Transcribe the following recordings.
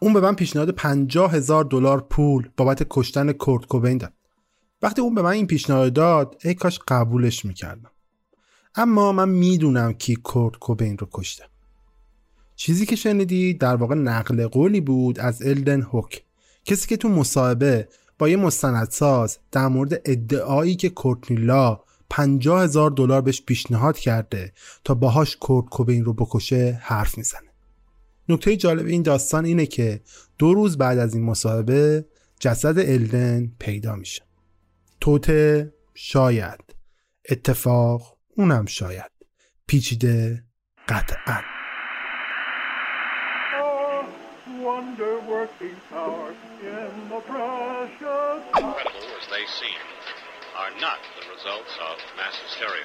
اون به من پیشنهاد 50 هزار دلار پول بابت کشتن کورت کوبین داد. وقتی اون به من این پیشنهاد داد ای کاش قبولش می‌کردم. اما من می‌دونم کی کورت کوبین رو کشته. چیزی که شنیدی در واقع نقل قولی بود از الدن هوک کسی که تو مصاحبه با یه مستندساز در مورد ادعایی که کورتنیلا 50 هزار دلار بهش پیشنهاد کرده تا باهاش کورت کوبین رو بکشه حرف می‌زنه. نکته جالب این داستان اینه که دو روز بعد از این مصاحبه جسد الدن پیدا میشه. توته شاید. اتفاق اونم شاید. پیچیده قطعا. Are not the results of mass hysteria.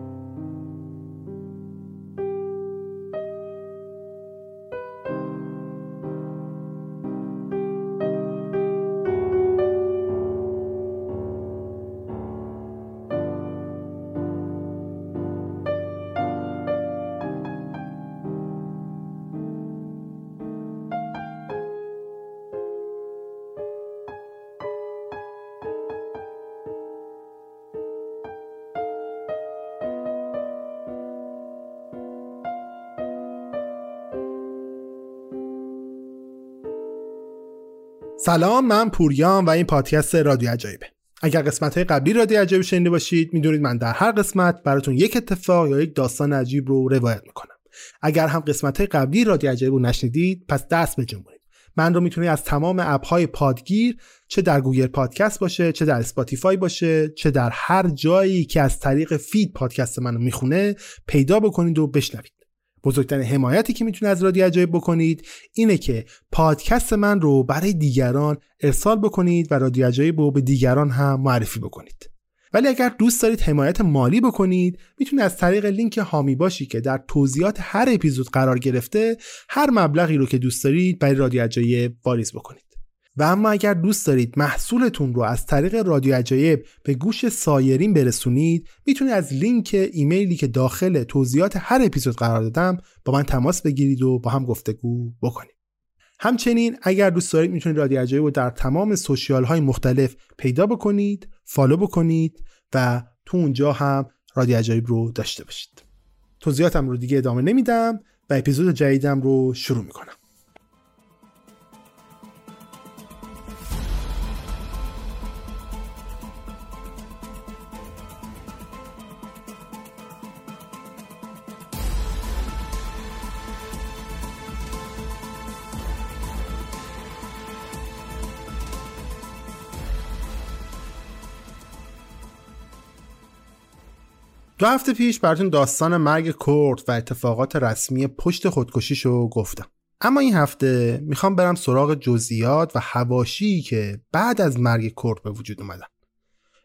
سلام من پوریام و این پادکست رادیو عجایبه. اگر قسمت های قبلی رادیو عجایب شنیده باشید می‌دونید من در هر قسمت براتون یک اتفاق یا یک داستان عجیب رو روایت می‌کنم. اگر هم قسمت های قبلی رادیو عجایب رو نشنیدید پس دست بجنبونید من رو می‌تونید از تمام app های پادگیر چه در Google Podcast باشه چه در Spotify باشه چه در هر جایی که از طریق feed پادکست منو می‌خونه پیدا بکنید و بشنوید. بزرگترین حمایتی که می‌تونه از رادیو عجایب بکنید اینه که پادکست من رو برای دیگران ارسال بکنید و رادیو عجایب رو به دیگران هم معرفی بکنید. ولی اگر دوست دارید حمایت مالی بکنید می‌تونید از طریق لینک هامی باشی که در توضیحات هر اپیزود قرار گرفته هر مبلغی رو که دوست دارید برای رادیو عجایب واریز بکنید. و اما اگر دوست دارید محصولتون رو از طریق رادیو عجایب به گوش سایرین برسونید می‌تونید از لینک ایمیلی که داخل توضیحات هر اپیزود قرار دادم با من تماس بگیرید و با هم گفتگو بکنید. همچنین اگر دوست دارید می‌تونید رادیو عجایب رو در تمام سوشیال های مختلف پیدا بکنید فالو بکنید و تو اونجا هم رادیو عجایب رو داشته باشید. توضیحاتم رو دیگه ادامه نمیدم و اپیزود جدیدم رو شروع می‌کنم. دو هفته پیش براتون داستان مرگ کورت و اتفاقات رسمی پشت خودکشیشو گفتم. اما این هفته می‌خوام برم سراغ جزئیات و حواشی که بعد از مرگ کورت به وجود اومدن.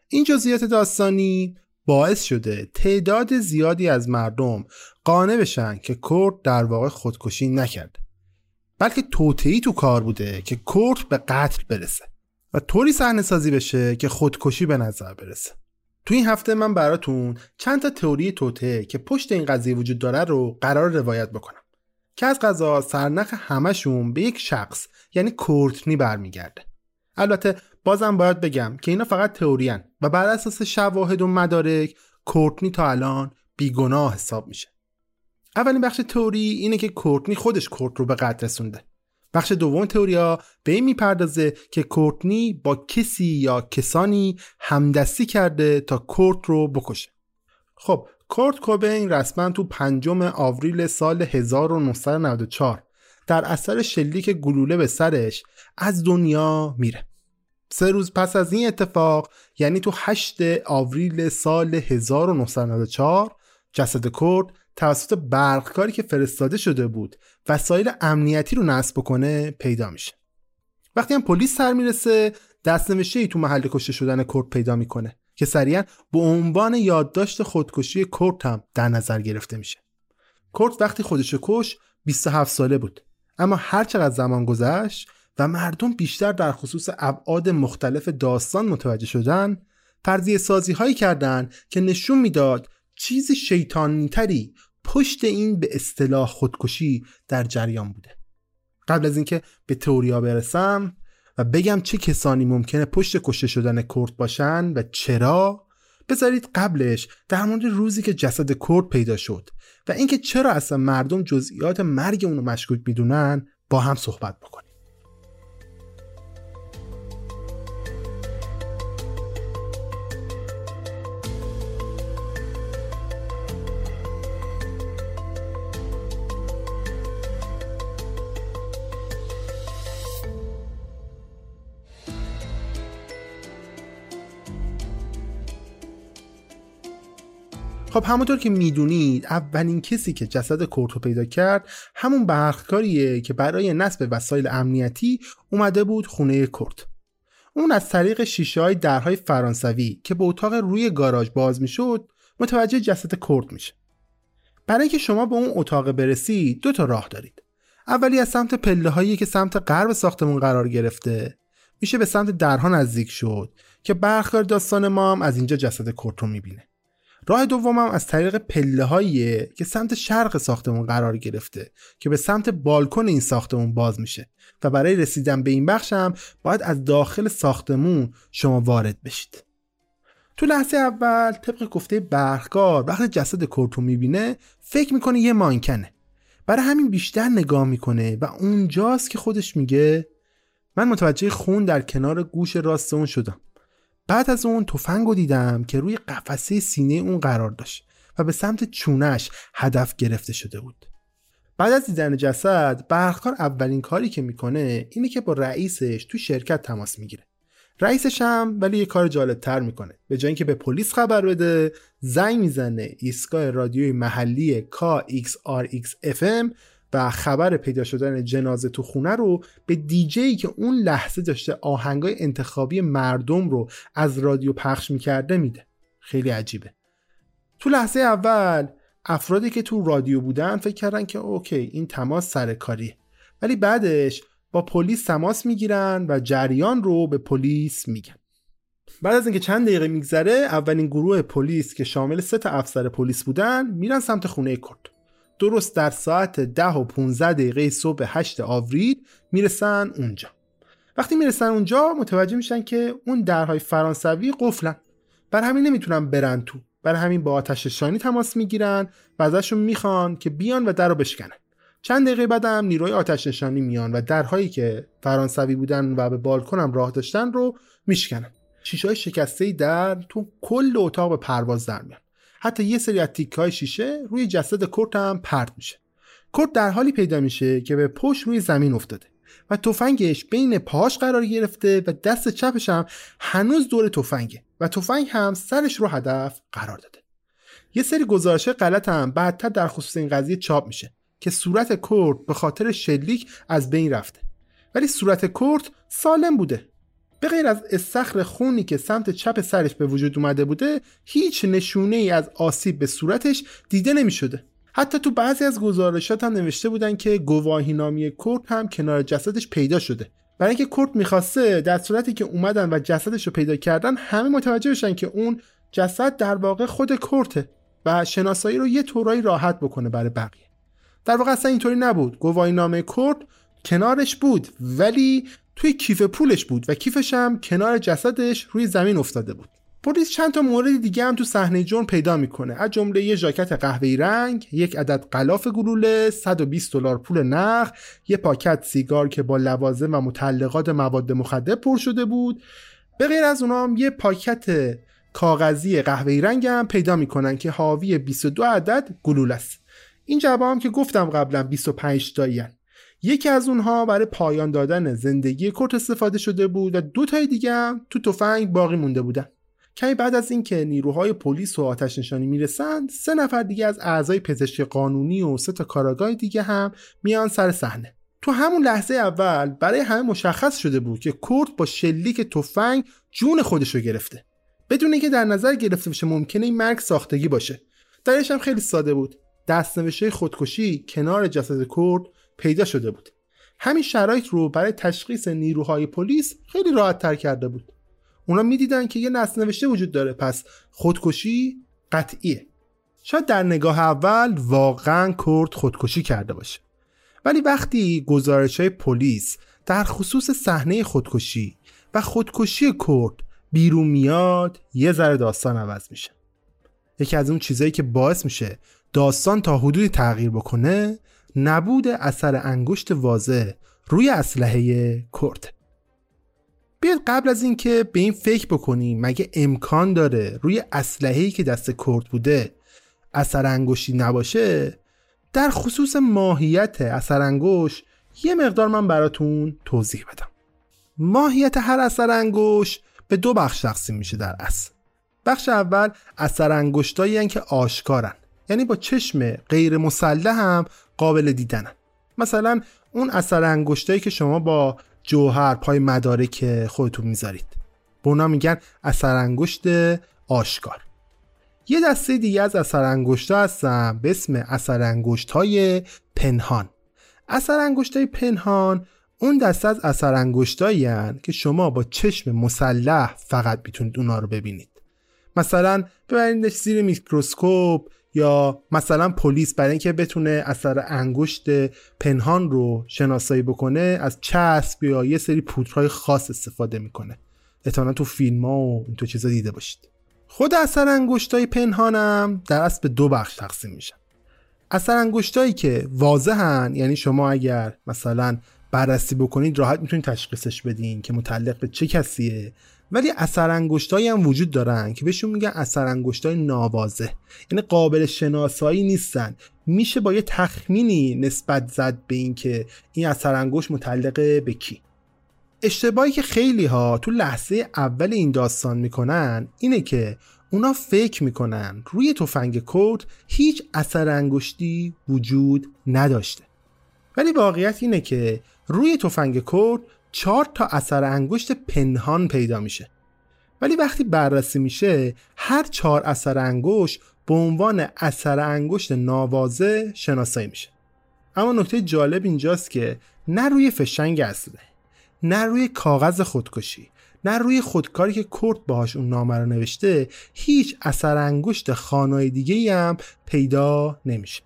این جزئیات داستانی باعث شده تعداد زیادی از مردم قانع بشن که کورت در واقع خودکشی نکرده. بلکه توطئه‌ای تو کار بوده که کورت به قتل برسه و طوری صحنه سازی بشه که خودکشی به نظر برسه. تو این هفته من براتون چند تا تئوری توته که پشت این قضیه وجود داره رو قرار روایت بکنم که از قضا سرنخ همشون به یک شخص یعنی کورتنی برمیگرده. البته بازم باید بگم که اینا فقط تئوریان و بر اساس شواهد و مدارک کورتنی تا الان بیگناه حساب میشه. اولین بخش تئوری اینه که کورتنی خودش کورت رو به قتل رسونده. بخش دوم تئوریا به این می‌پردازه که کورتنی با کسی یا کسانی همدستی کرده تا کورت رو بکشه. خب کورت کوبین رسما تو پنجم آوریل سال 1994 در اثر شلیک گلوله به سرش از دنیا میره. سه روز پس از این اتفاق یعنی تو 8 آوریل سال 1994 جسد کرد توسط برقکاری که فرستاده شده بود وسایل امنیتی رو نصب بکنه پیدا میشه. وقتی هم پلیس سر می‌رسه دستنوشته ای تو محل کشته شدن کرد پیدا می‌کنه که سریعا به عنوان یادداشت خودکشی کرد هم در نظر گرفته میشه. کرد وقتی خودش کش 27 ساله بود. اما هر چقدر زمان گذشت و مردم بیشتر در خصوص ابعاد مختلف داستان متوجه شدن فرضیه سازی هایی کردن که نشون می‌داد چیز شیطانی پشت این به اصطلاح خودکشی در جریان بوده. قبل از اینکه به تئوریا برسم و بگم چه کسانی ممکنه پشت کشته شدن کرد باشن و چرا بذارید قبلش در مورد روزی که جسد کرد پیدا شد و اینکه چرا اصلا مردم جزئیات مرگ اونو مشکوک می‌دونن با هم صحبت بکنیم. خب همونطور که می‌دونید اولین کسی که جسد کورتو پیدا کرد همون برخکاریه که برای نصب وسایل امنیتی اومده بود خونه کرد اون از طریق شیشه های درهای فرانسوی که به اتاق روی گاراژ باز می‌شد متوجه جسد کرد میشه. برای اینکه شما به اون اتاق برسید دو تا راه دارید. اولی از سمت پله هایی که سمت غرب ساختمون قرار گرفته. میشه به سمت درها نزدیک شد که برخکار داستان ما هم از اینجا جسد کرد رو می‌بینه. راه دومم از طریق پله که سمت شرق ساختمون قرار گرفته که به سمت بالکن این ساختمون باز میشه و برای رسیدن به این بخشم باید از داخل ساختمون شما وارد بشید. تو لحظه اول طبق گفته برخکار وقتی جسد کورتو می‌بینه فکر می‌کنه یه مانکنه. برای همین بیشتر نگاه می‌کنه و اونجاست که خودش میگه من متوجه خون در کنار گوش راست اون شدم. بعد از اون تفنگ دیدم که روی قفسه سینه اون قرار داشت و به سمت چونش هدف گرفته شده بود. بعد از دیدن جسد برخکار اولین کاری که می‌کنه اینه که با رئیسش تو شرکت تماس می‌گیره. رئیسش هم ولی یه کار جالب تر می‌کنه به جای اینکه به پلیس خبر بده زنگ می‌زنه ایستگاه رادیوی محلی KXRX و خبر پیدا شدن جنازه تو خونه رو به دیجی که اون لحظه داشته آهنگای انتخابی مردم رو از رادیو پخش می‌کرده میده. خیلی عجیبه. تو لحظه اول افرادی که تو رادیو بودن فکر کردن که اوکی این تماس سرکاریه ولی بعدش با پلیس تماس می‌گیرن و جریان رو به پلیس میگن. بعد از اینکه چند دقیقه میگذره اولین گروه پلیس که شامل سه تا افسر پلیس بودن میرن سمت خونه کرد درست در ساعت ده و 15 دقیقه صبح 8 آوریل می‌رسن اونجا. وقتی می‌رسن اونجا متوجه میشن که اون درهای فرانسوی قفلن. بر همین نمی‌تونن برن تو. بر همین با آتش شانی تماس می‌گیرن و ازشون می‌خوان که بیان و در رو بشکنن. چند دقیقه بعدم نیروی آتش نشانی میان و درهایی که فرانسوی بودن و به بالکنم راه داشتن رو میشکنن. شیشه های شکسته در تو کل اتاق به پرواز در میان. حتی یه سری از شیشه روی جسد کرت هم پرت میشه. کرت در حالی پیدا میشه که به پشت روی زمین افتاده و تفنگش بین پاهاش قرار گرفته و دست چپش هم هنوز دور تفنگه و تفنگ هم سرش رو هدف قرار داده. یه سری گزارش غلط هم بعدتر در خصوص این قضیه چاپ میشه که صورت کورت به خاطر شلیک از بین رفته. ولی صورت کورت سالم بوده. به غیر از استخر خونی که سمت چپ سرش به وجود اومده بوده هیچ نشونه ای از آسیب به صورتش دیده نمی شده. حتی تو بعضی از گزارشات هم نوشته بودن که گواهی نامی کورت هم کنار جسدش پیدا شده. برای اینکه کورت می‌خواسته در صورتی که اومدن و جسدش رو پیدا کردن همه متوجه بشن که اون جسد در واقع خود کورته و شناسایی رو یه طورایی راحت بکنه برای بقیه. در واقع اصلا اینطوری نبود. گواهی نامه کورت کنارش بود ولی توی کیف پولش بود و کیفش هم کنار جسدش روی زمین افتاده بود. پلیس چند تا مورد دیگه هم تو صحنه جرم پیدا می‌کنه. از جمله یه ژاکت قهوه‌ای رنگ یک عدد غلاف گلوله 120 دلار پول نقد یه پاکت سیگار که با لوازم و متعلقات مواد مخدر پر شده بود. به غیر از اونام یه پاکت کاغذی قهوه‌ای رنگ هم پیدا می‌کنن که حاوی 22 عدد گلوله است. این جعبه هم که گفتم قبلا 25 تایی یکی از اونها برای پایان دادن زندگی کرت استفاده شده بود و دو تای دیگه هم تو تفنگ باقی مونده بودن. کمی بعد از اینکه نیروهای پلیس و آتش نشانی می‌رسند سه نفر دیگه از اعضای پزشک قانونی و سه تا کاراگاه دیگه هم میان سر صحنه. تو همون لحظه اول برای همه مشخص شده بود که کرد با شلیک تفنگ جون خودش رو گرفته. بدون اینکه در نظر گرفته بشه ممکنه این مرگ ساختگی باشه. دلیلش هم خیلی ساده بود. دستنوشته خودکشی کنار جسد کرد پیدا شده بود. همین شرایط رو برای تشخیص نیروهای پلیس خیلی راحت تر کرده بود. اونا می‌دیدن که یه نسل نوشته وجود داره پس خودکشی قطعیه. شاید در نگاه اول واقعا کرد خودکشی کرده باشه. ولی وقتی گزارش های پلیس در خصوص صحنه خودکشی و خودکشی کرد بیرون میاد یه ذره داستان عوض میشه. یکی از اون چیزایی که باعث میشه داستان تا حدودی تغییر بکنه نبود اثر انگشت واضح روی اسلحه کرد. بیاد قبل از اینکه به این فکر بکنیم مگه امکان داره روی اسلحه‌ای که دست کرد بوده اثر انگشتی نباشه؟ در خصوص ماهیت اثر انگشت یه مقدار من براتون توضیح بدم. ماهیت هر اثر انگشت به دو بخش تقسیم میشه در اصل. بخش اول اثر انگشتایی که آشکارن. یعنی با چشم غیر مسلح هم قابل دیدنن مثلا اون اثر انگشتایی که شما با جوهر پای مدارک خودتون می‌ذارید. به اونا میگن اثر انگشت آشکار. یه دسته دیگه از اثر انگشت هستن به اسم اثر انگشت های پنهان. اثر انگشت های پنهان اون دسته از اثر انگشتایی که شما با چشم مسلح فقط می‌تونید اونا رو ببینید. مثلا ببرینش زیر میکروسکوپ یا مثلا پلیس برای اینکه بتونه اثر انگشت پنهان رو شناسایی بکنه از چسب یا یه سری پودرهای خاص استفاده می‌کنه. احتمالا تو فیلم ها و این تو چیزا دیده باشید. خود اثر انگشتای پنهانم در اصل به دو بخش تقسیم میشن اثر انگشتایی که واضحن یعنی شما اگر مثلا بررسی بکنید راحت می‌تونید تشخیصش بدین که متعلق به چه کسیه. ولی اثر انگشتایی هم وجود دارن که بهشون میگن اثر انگشتای ناواضح. یعنی قابل شناسایی نیستن. میشه با یه تخمینی نسبت زد به اینکه این اثر انگشت متعلق به کی. اشتباهی که خیلی ها تو لحظه اول این داستان می‌کنن اینه که اونا فکر می‌کنن روی تفنگ کورت هیچ اثر انگشتی وجود نداشته. ولی واقعیت اینه که روی تفنگ کورت چهار تا اثر انگشت پنهان پیدا میشه. ولی وقتی بررسی میشه هر چهار اثر انگشت به عنوان اثر انگشت ناوازه شناسایی میشه. اما نکته جالب اینجاست که نه روی فشنگ اصله نه روی کاغذ خودکشی نه روی خودکاری که کرد باهاش اون نامه رو نوشته هیچ اثر انگشت خانای دیگه هم پیدا نمیشه.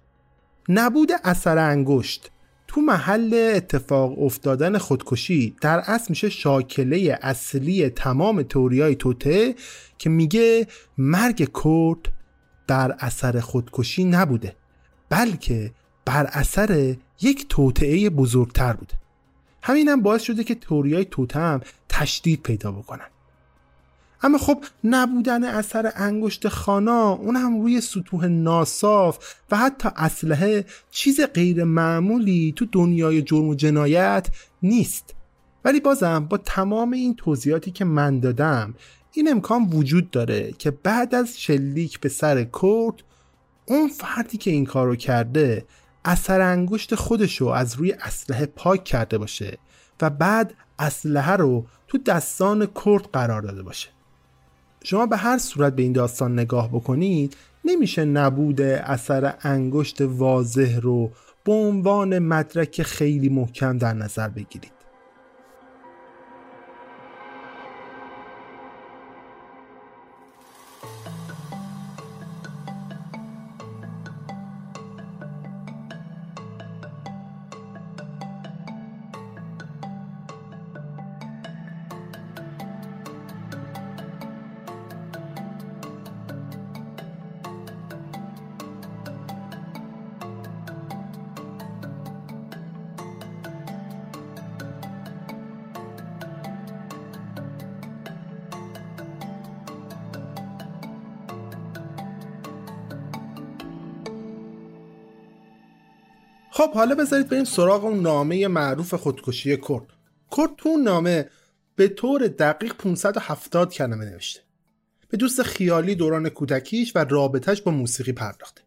نبود اثر انگشت تو محل اتفاق افتادن خودکشی در اصل میشه شاکله اصلی تمام توریای توته که میگه مرگ کرد بر اثر خودکشی نبوده بلکه بر اثر یک توطعه بزرگتر بوده. همینم باعث شده که توریای توته هم تشدید پیدا بکنن. اما خب نبودن اثر انگشت خانا اون هم روی سطوح ناصاف و حتی اسلحه چیز غیر معمولی تو دنیای جرم و جنایت نیست. ولی بازم با تمام این توضیحاتی که من دادم این امکان وجود داره که بعد از شلیک به سر کرد اون فردی که این کارو کرده اثر انگشت خودشو از روی اسلحه پاک کرده باشه و بعد اسلحه رو تو دستان کرد قرار داده باشه. شما به هر صورت به این داستان نگاه بکنید نمیشه نبود اثر انگشت واضح رو به عنوان مدرک خیلی محکم در نظر بگیرید. خب حالا بذارید بریم سراغ اون نامه معروف خودکشی کرد. کرد تو اون نامه به طور دقیق 570 کلمه نوشته. به دوست خیالی دوران کودکیش و رابطش با موسیقی پرداخته.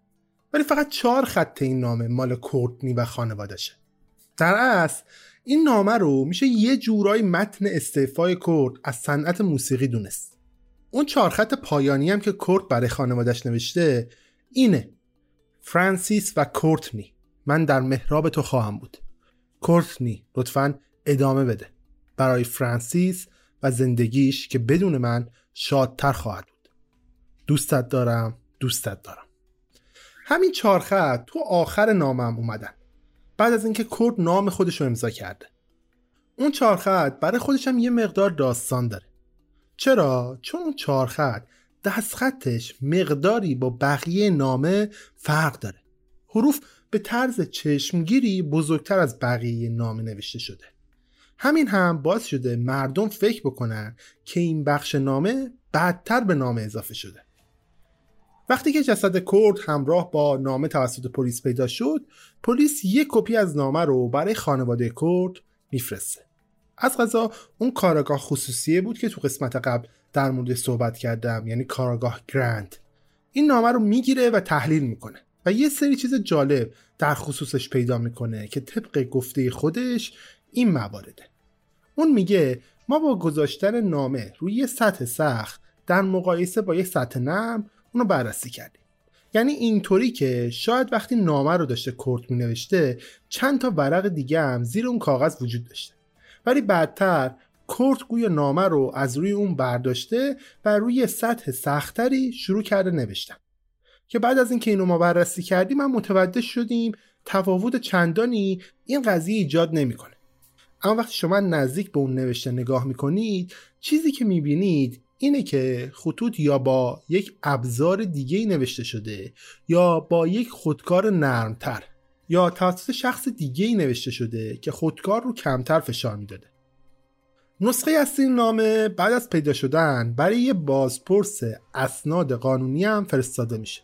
ولی فقط چهار خط این نامه مال کورتنی و خانوادشه در اصل این نامه رو میشه یه جورایی متن استعفای کرد از صنعت موسیقی دونست. اون چهار خط پایانی هم که کورت برای خانوادش نوشته اینه. فرانسیس و کورتنی. من در محراب تو خواهم بود. کورتنی لطفا ادامه بده. برای فرانسیس و زندگیش که بدون من شادتر خواهد بود. دوستت دارم دوستت دارم. همین چهار خط تو آخر نامم اومدن. بعد از اینکه کورت نام خودش رو امضا کرده. اون چهار خط برای خودش هم یه مقدار داستان داره. چرا؟ چون اون چهار خط دست خطش مقداری با بقیه نامه فرق داره. حروف به طرز چشمگیری بزرگتر از بقیه نامه نوشته شده. همین هم باعث شده مردم فکر بکنن که این بخش نامه بعدتر به نامه اضافه شده. وقتی که جسد کرد همراه با نامه توسط پلیس پیدا شد پلیس یک کپی از نامه رو برای خانواده کرد میفرسته. از غذا اون کارگاه خصوصیه بود که تو قسمت قبل در مورد صحبت کردم یعنی کارگاه گرند این نامه رو می‌گیره و تحلیل می‌کنه. و یه سری چیز جالب در خصوصش پیدا می‌کنه که طبق گفته خودش این موارده اون میگه ما با گذاشتن نامه روی یه سطح سخت در مقایسه با یه سطح نرم اونو بررسی کردیم. یعنی اینطوری که شاید وقتی نامه رو داشته کورت می نوشته چند تا ورق دیگه هم زیر اون کاغذ وجود داشته. ولی بعدتر کورت گوی نامه رو از روی اون برداشته و روی سطح سختری شروع کرده نوشتن. که بعد از اینکه اینو ما بررسی کردیم من متوجه شدیم تفاوت چندانی این قضیه ایجاد نمی‌کنه. اما وقتی شما نزدیک به اون نوشته نگاه می‌کنید چیزی که می‌بینید اینه که خطوط یا با یک ابزار دیگه نوشته شده یا با یک خودکار نرمتر یا توسط شخص دیگه نوشته شده که خودکار رو کمتر فشار می‌داده. نسخه از این نامه بعد از پیدا شدن برای یه بازپرس اسناد قانونی هم فرستاده میشه.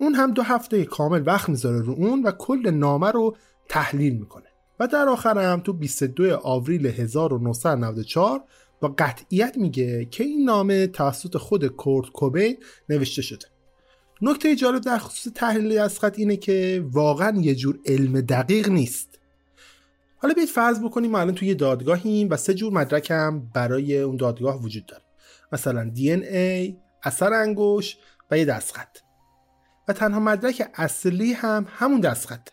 اون هم دو هفته کامل وقت می‌ذاره رو اون و کل نامه رو تحلیل می‌کنه. و در آخر هم تو 22 آوریل 1994 با قطعیت میگه که این نامه توسط خود کورت کوبین نوشته شده. نکته جالب در خصوص تحلیل از خط اینه که واقعا یه جور علم دقیق نیست. حالا بیاید فرض بکنیم ما الان توی دادگاهیم و سه جور مدرک هم برای اون دادگاه وجود داره. مثلا ای، اثر انگوش و یه دستخط. و تنها مدرک اصلی هم همون دستخط.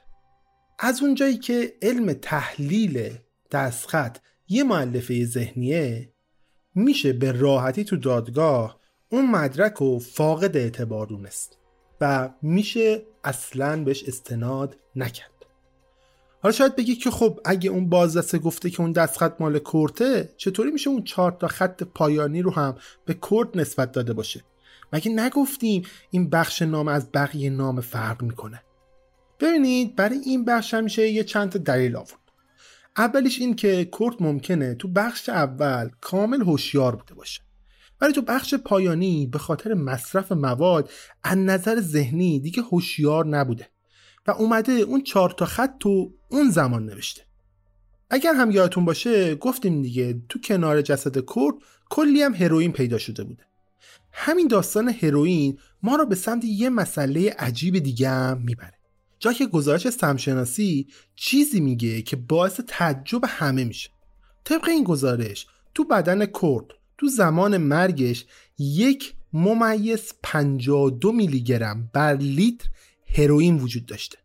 از اونجایی که علم تحلیل دستخط یه معلفه ذهنیه میشه به راحتی تو دادگاه اون مدرک رو فاقد اعتبار دونست و میشه اصلا بهش استناد نکرد. حالا شاید بگی که خب اگه اون بازرسه گفته که اون دستخط مال کورته چطوری میشه اون چهار تا خط پایانی رو هم به کورت نسبت داده باشه؟ مگه نگفتیم این بخش نام از بقیه نام فرق می‌کنه؟ ببینید برای این بخش هم یه چند تا دلیل آورد. اولیش این که کورت ممکنه تو بخش اول کامل هوشیار بوده باشه. ولی تو بخش پایانی به خاطر مصرف مواد از نظر ذهنی دیگه هوشیار نبوده و اومده اون چهار تا خط تو اون زمان نوشته. اگر هم یادتون باشه گفتیم دیگه تو کنار جسد کورت کلی هم هروئین پیدا شده بوده. همین داستان هروئین ما رو به سمت یه مسئله عجیب دیگه هم می‌بره. جا که گزارش سمشناسی چیزی میگه که باعث تعجب همه میشه. طبق این گزارش تو بدن کرد تو زمان مرگش یک ممیز 52 میلی گرم بر لیتر هروئین وجود داشته.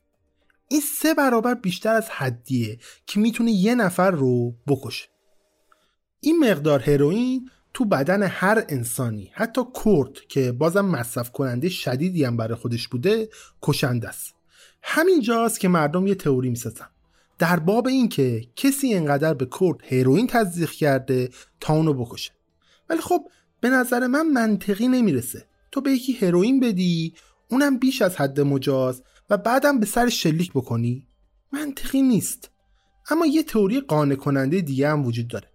این سه برابر بیشتر از حدیه که می‌تونه یه نفر رو بکشه. این مقدار هروئین تو بدن هر انسانی حتی کرد که بازم مصرف کننده شدیدی هم برای خودش بوده کشنده است. همین جاست که مردم یه تئوری می‌سازن. در باب این که کسی انقدر به کرد هروئین تزریق کرده تا اونو بکشه. ولی خب به نظر من منطقی نمی‌رسه. تو به یکی هروئین بدی اونم بیش از حد مجاز و بعدم به سر شلیک بکنی؟ منطقی نیست. اما یه تئوری قانع کننده دیگه هم وجود داره.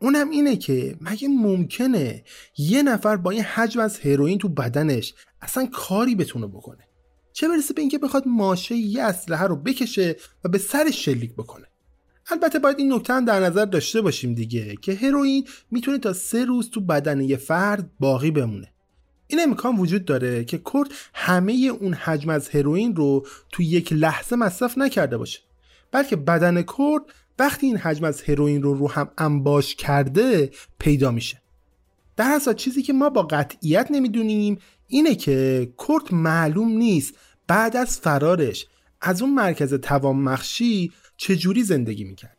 اونم اینه که مگه ممکنه یه نفر با این حجم از هروئین تو بدنش اصلا کاری بتونه بکنه؟ چه برسه به اینکه بخواد ماشه یه اسلحه رو بکشه و به سرش شلیک بکنه؟ البته باید این نکته هم در نظر داشته باشیم دیگه که هروئین می‌تونه تا سه روز تو بدن یه فرد باقی بمونه. این امکان وجود داره که کرد همه اون حجم از هروئین رو تو یک لحظه مصرف نکرده باشه بلکه بدن کرد وقتی این حجم از هروئین رو رو هم انباش کرده پیدا میشه. در اصل چیزی که ما با قطعیت نمی‌دونیم اینه که کرد معلوم نیست بعد از فرارش از اون مرکز توان مخشی چجوری زندگی می‌کرده.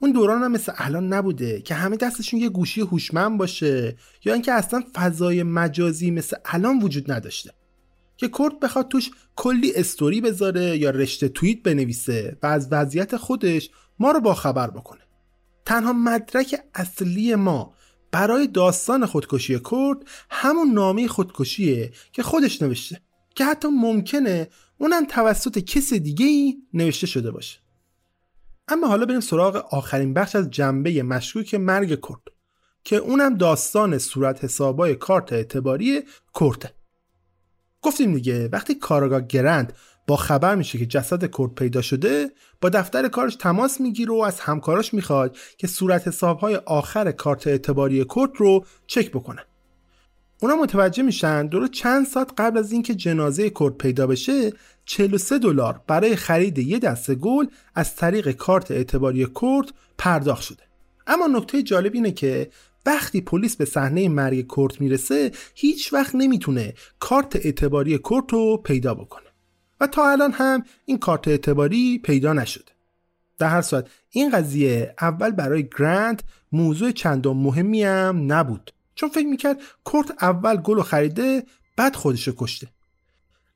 اون دوران هم مثل الان نبوده که همه دستشون یه گوشی هوشمند باشه یا اینکه اصلا فضای مجازی مثل الان وجود نداشته. که کرد بخواد توش کلی استوری بذاره یا رشته توییت بنویسه و از وضعیت خودش ما رو با خبر بکنه. تنها مدرک اصلی ما برای داستان خودکشی کرد همون نامه خودکشیه که خودش نوشته که حتی ممکنه اونم توسط کس دیگه ای نوشته شده باشه. اما حالا بریم سراغ آخرین بخش از جنبه مشکوک مرگ کرد که اونم داستان صورت حسابای کارت اعتباری کرده. گفتیم دیگه وقتی کارگاه گرند با خبر میشه که جسد کرد پیدا شده با دفتر کارش تماس می‌گیره و از همکاراش می‌خواد که صورت حسابهای آخر کارت اعتباری کرد رو چک بکنن اونا متوجه میشن درست چند ساعت قبل از اینکه جنازه کرد پیدا بشه 43 دلار برای خرید یه دسته گل از طریق کارت اعتباری کرد پرداخت شده. اما نکته جالب اینه که وقتی پلیس به صحنه مرگ کرد می‌رسه هیچ وقت نمی‌تونه کارت اعتباری کرد رو پیدا بکنه. و تا الان هم این کارت اعتباری پیدا نشده. در هر صورت این قضیه اول برای گرند موضوع چندان مهمی هم نبود. چون فکر می‌کرد کرت اول گل خریده بعد خودشو کشته.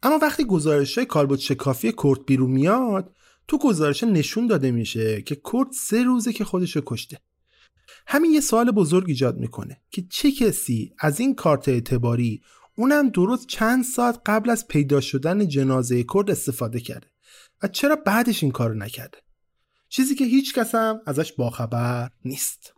اما وقتی گزارش های کالبوت شکافی کرت بیرون میاد تو گزارش نشون داده میشه که کرت سه روزه که خودشو کشته. همین یه سوال بزرگ ایجاد می‌کنه که چه کسی از این کارت اعتباری اونم درست چند ساعت قبل از پیدا شدن جنازه کرد استفاده کرده. و چرا بعدش این کارو نکرده؟ چیزی که هیچ کس هم ازش باخبر نیست.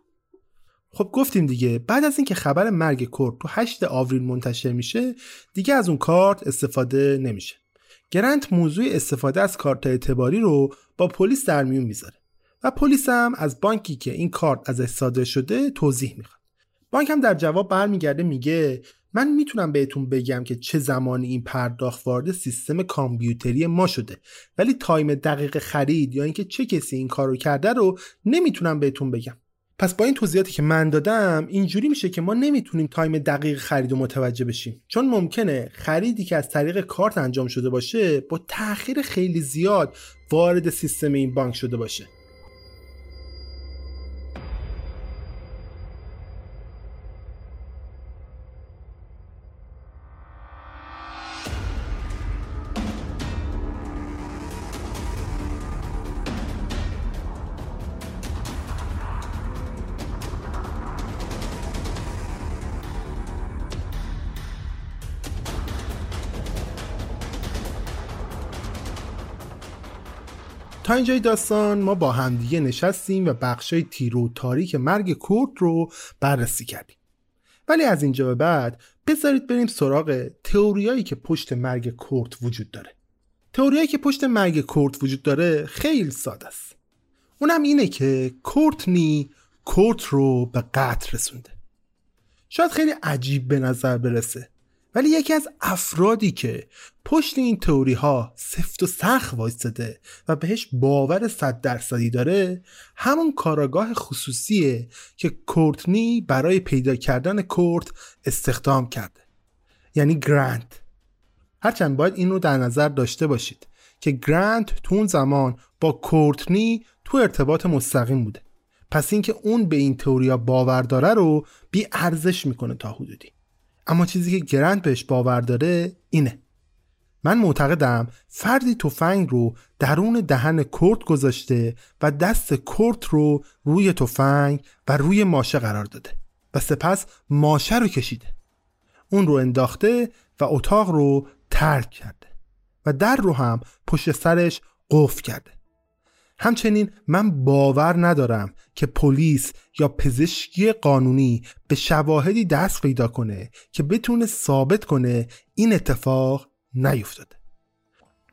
خب گفتیم دیگه بعد از اینکه خبر مرگ کرد تو 8 آوریل منتشر میشه دیگه از اون کارت استفاده نمیشه. گرنت موضوع استفاده از کارت اعتباری رو با پلیس در میون می‌ذاره و پلیس هم از بانکی که این کارت ازش صادر شده توضیح می‌خواد. بانک هم در جواب برمیگرده میگه من می‌تونم بهتون بگم که چه زمانی این پرداخت وارد سیستم کامپیوتری ما شده ولی time دقیق خرید یا اینکه چه کسی این کارو کرده رو نمی‌تونم بهتون بگم. پس با این توضیحاتی که من دادم اینجوری میشه که ما نمی‌تونیم time دقیق خرید و متوجه بشیم. چون ممکنه خریدی که از طریق کارت انجام شده باشه با تاخیر خیلی زیاد وارد سیستم این بانک شده باشه. تا اینجای داستان ما با همدیگه نشستیم و بخشای تیرو تاریک مرگ کورت رو بررسی کردیم. ولی از اینجا به بعد بذارید بریم سراغ تئوریایی که پشت مرگ کورت وجود داره. تئوریایی که پشت مرگ کورت وجود داره خیلی ساده است. اونم اینه که کورتنی کورت رو به قتل رسونده. شاید خیلی عجیب به نظر برسه. ولی یکی از افرادی که پشت این تئوری ها سفت و سخت وایستده و بهش باور صد درصدی داره همون کاراگاه خصوصیه که کورتنی برای پیدا کردن کورت استخدام کرده. یعنی گرانت. هرچند باید این رو در نظر داشته باشید که گرانت تو اون زمان با کورتنی تو ارتباط مستقیم بوده. پس اینکه اون به این تئوریا باور داره رو بی ارزش می‌کنه تا حدودی. اما چیزی که گرند بهش باور داره اینه. من معتقدم فردی تفنگ رو درون دهن کرد گذاشته و دست کرد رو روی تفنگ و روی ماشه قرار داده و سپس ماشه رو کشیده. اون رو انداخته و اتاق رو ترک کرده و در رو هم پشت سرش قفل کرده. همچنین من باور ندارم که پلیس یا پزشکی قانونی به شواهدی دست پیدا کنه که بتونه ثابت کنه این اتفاق نیفتاده.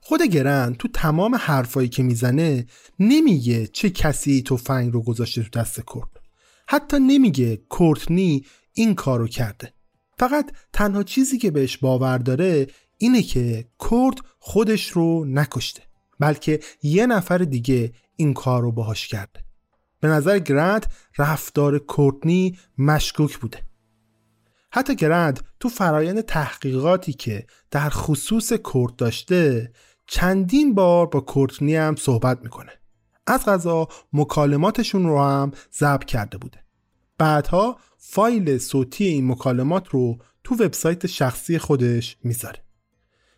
خود گرن تو تمام حرفایی که می‌زنه نمیگه چه کسی تفنگ رو گذاشته تو دست کرد حتی نمیگه کورتنی این کارو کرده. فقط تنها چیزی که بهش باور داره اینه که کرد خودش رو نکشته. بلکه یه نفر دیگه این کار رو باهاش کرده به نظر گرند رفتار کورتنی مشکوک بوده. حتی گرند تو فرایند تحقیقاتی که در خصوص کورت داشته چندین بار با کورتنی هم صحبت می‌کنه. از غذا مکالماتشون رو هم ضبط کرده بوده. بعدها فایل صوتی این مکالمات رو تو وبسایت شخصی خودش می‌ذاره.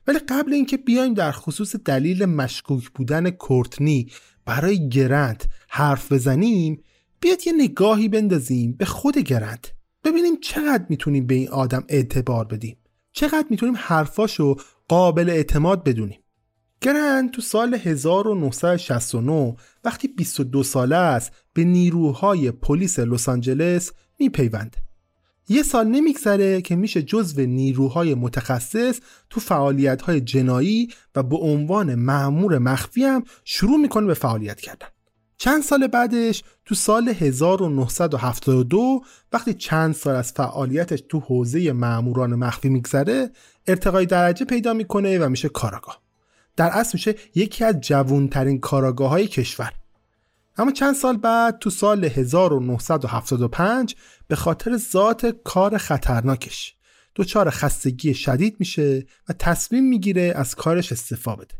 ولی قبل اینکه بیایم در خصوص دلیل مشکوک بودن کورتنی برای گرند حرف بزنیم بیاد یه نگاهی بندازیم به خود گرند. ببینیم چقدر می‌تونیم به این آدم اعتبار بدیم. چقدر می‌تونیم حرفاشو قابل اعتماد بدونیم. گرند تو سال 1969 وقتی 22 ساله است به نیروهای پلیس لس آنجلس میپیونده یه سال نمیگذره که میشه جزو نیروهای متخصص تو فعالیت‌های جنایی و به عنوان معمور مخفی هم شروع می‌کنه به فعالیت کردن. چند سال بعدش تو سال 1972 وقتی چند سال از فعالیتش تو حوزه معموران مخفی میگذره ارتقای درجه پیدا می‌کنه و میشه کاراگاه. در اصل میشه یکی از جوانترین کاراگاه های کشور. اما چند سال بعد تو سال 1975 به خاطر ذات کار خطرناکش دچار خستگی شدید میشه و تصمیم می‌گیره از کارش استعفا بده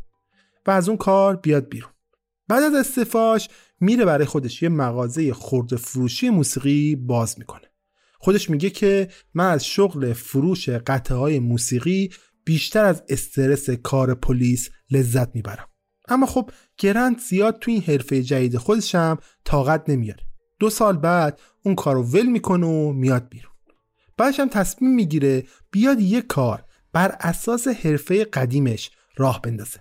و از اون کار بیاد بیرون. بعد از استعفاش میره برای خودش یه مغازه خرد فروشی موسیقی باز می‌کنه. خودش میگه که من از شغل فروش قطعه های موسیقی بیشتر از استرس کار پلیس لذت می‌برم. اما خب گرند زیاد تو این حرفه جدید خودش هم طاقت نمیاره. دو سال بعد اون کارو ول می‌کنه و میاد بیرون. بعدش هم تصمیم می‌گیره بیاد یه کار بر اساس حرفه قدیمش راه بندازه.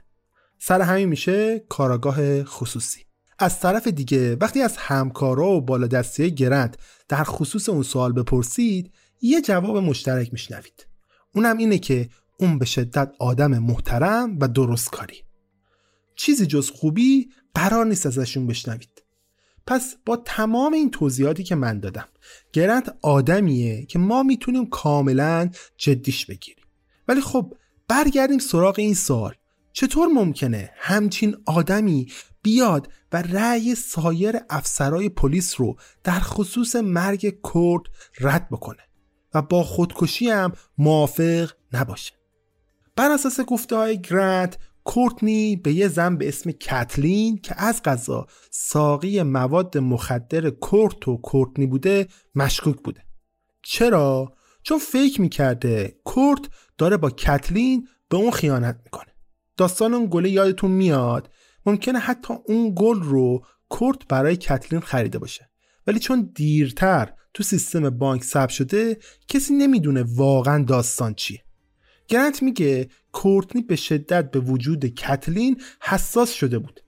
سر همین میشه کاراگاه خصوصی. از طرف دیگه وقتی از همکارا و بالادستی گرند در خصوص اون سوال بپرسید یه جواب مشترک میشنوید. اونم اینه که اون به شدت آدم محترم و درست کاری چیزی جز خوبی قرار نیست ازشون بشنوید. پس با تمام این توضیحاتی که من دادم گرنت آدمیه که ما می‌تونیم کاملا جدیش بگیریم. ولی خب برگردیم سراغ این سوال. چطور ممکنه همچین آدمی بیاد و رأی سایر افسرای پلیس رو در خصوص مرگ کرد رد بکنه و با خودکشی هم موافق نباشه؟ بر اساس گفته های گرانت کورتنی به یه زن به اسم کتلین که از غذا ساقی مواد مخدر کورت و کورتنی بوده مشکوک بوده. چرا؟ چون فکر می‌کرده کورت داره با کتلین به اون خیانت می‌کنه. داستان اون گله یادتون میاد؟ ممکنه حتی اون گل رو کورت برای کتلین خریده باشه. ولی چون دیرتر تو سیستم بانک ثبت شده کسی نمی‌دونه واقعا داستان چیه. گرنت میگه کورتنی به شدت به وجود کتلین حساس شده بود.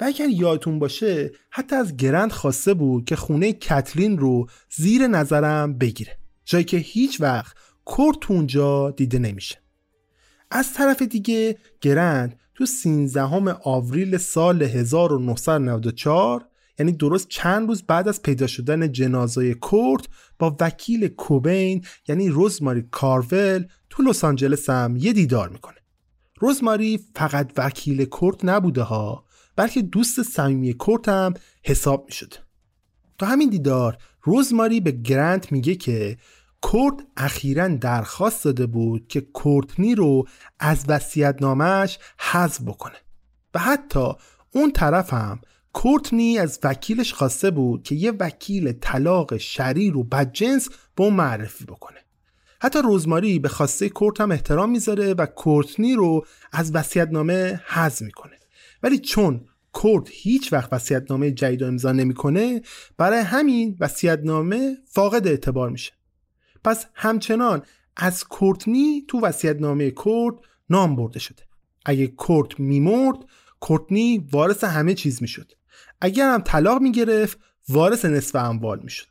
و اگر یادتون باشه حتی از گرند خواسته بود که خونه کتلین رو زیر نظرم بگیره. جایی که هیچ وقت کورت اونجا دیده نمیشه. از طرف دیگه گرند تو 13 آوریل سال 1994 یعنی درست چند روز بعد از پیدا شدن جنازه کورت با وکیل کوبین یعنی روزماری کارول تو لس آنجلس هم یه دیدار می‌کنه. روزماری فقط وکیل کورت نبوده ها بلکه دوست صمیمی کورت هم حساب می‌شد. تا همین دیدار روزماری به گرنت میگه که کورت اخیرا درخواست داده بود که کورتنی رو از نامش حذف بکنه. و حتی اون طرف هم کورتنی از وکیلش خواسته بود که یه وکیل طلاق شریر و بدجنس به اون معرفی بکنه. حتی روزماری به خواسته کورت هم احترام می‌ذاره و کورتنی رو از نامه حذف می‌کنه. ولی چون کورت هیچ وقت نامه جدید امضا نمی‌کنه برای همین نامه فاقد اعتبار میشه. پس همچنان از کورتنی تو نامه کورت نام برده شده. اگه کورت میمرد کورتنی وارث همه چیز می‌شد. اگر هم طلاق می‌گرفت وارث نصف اموال می‌شد.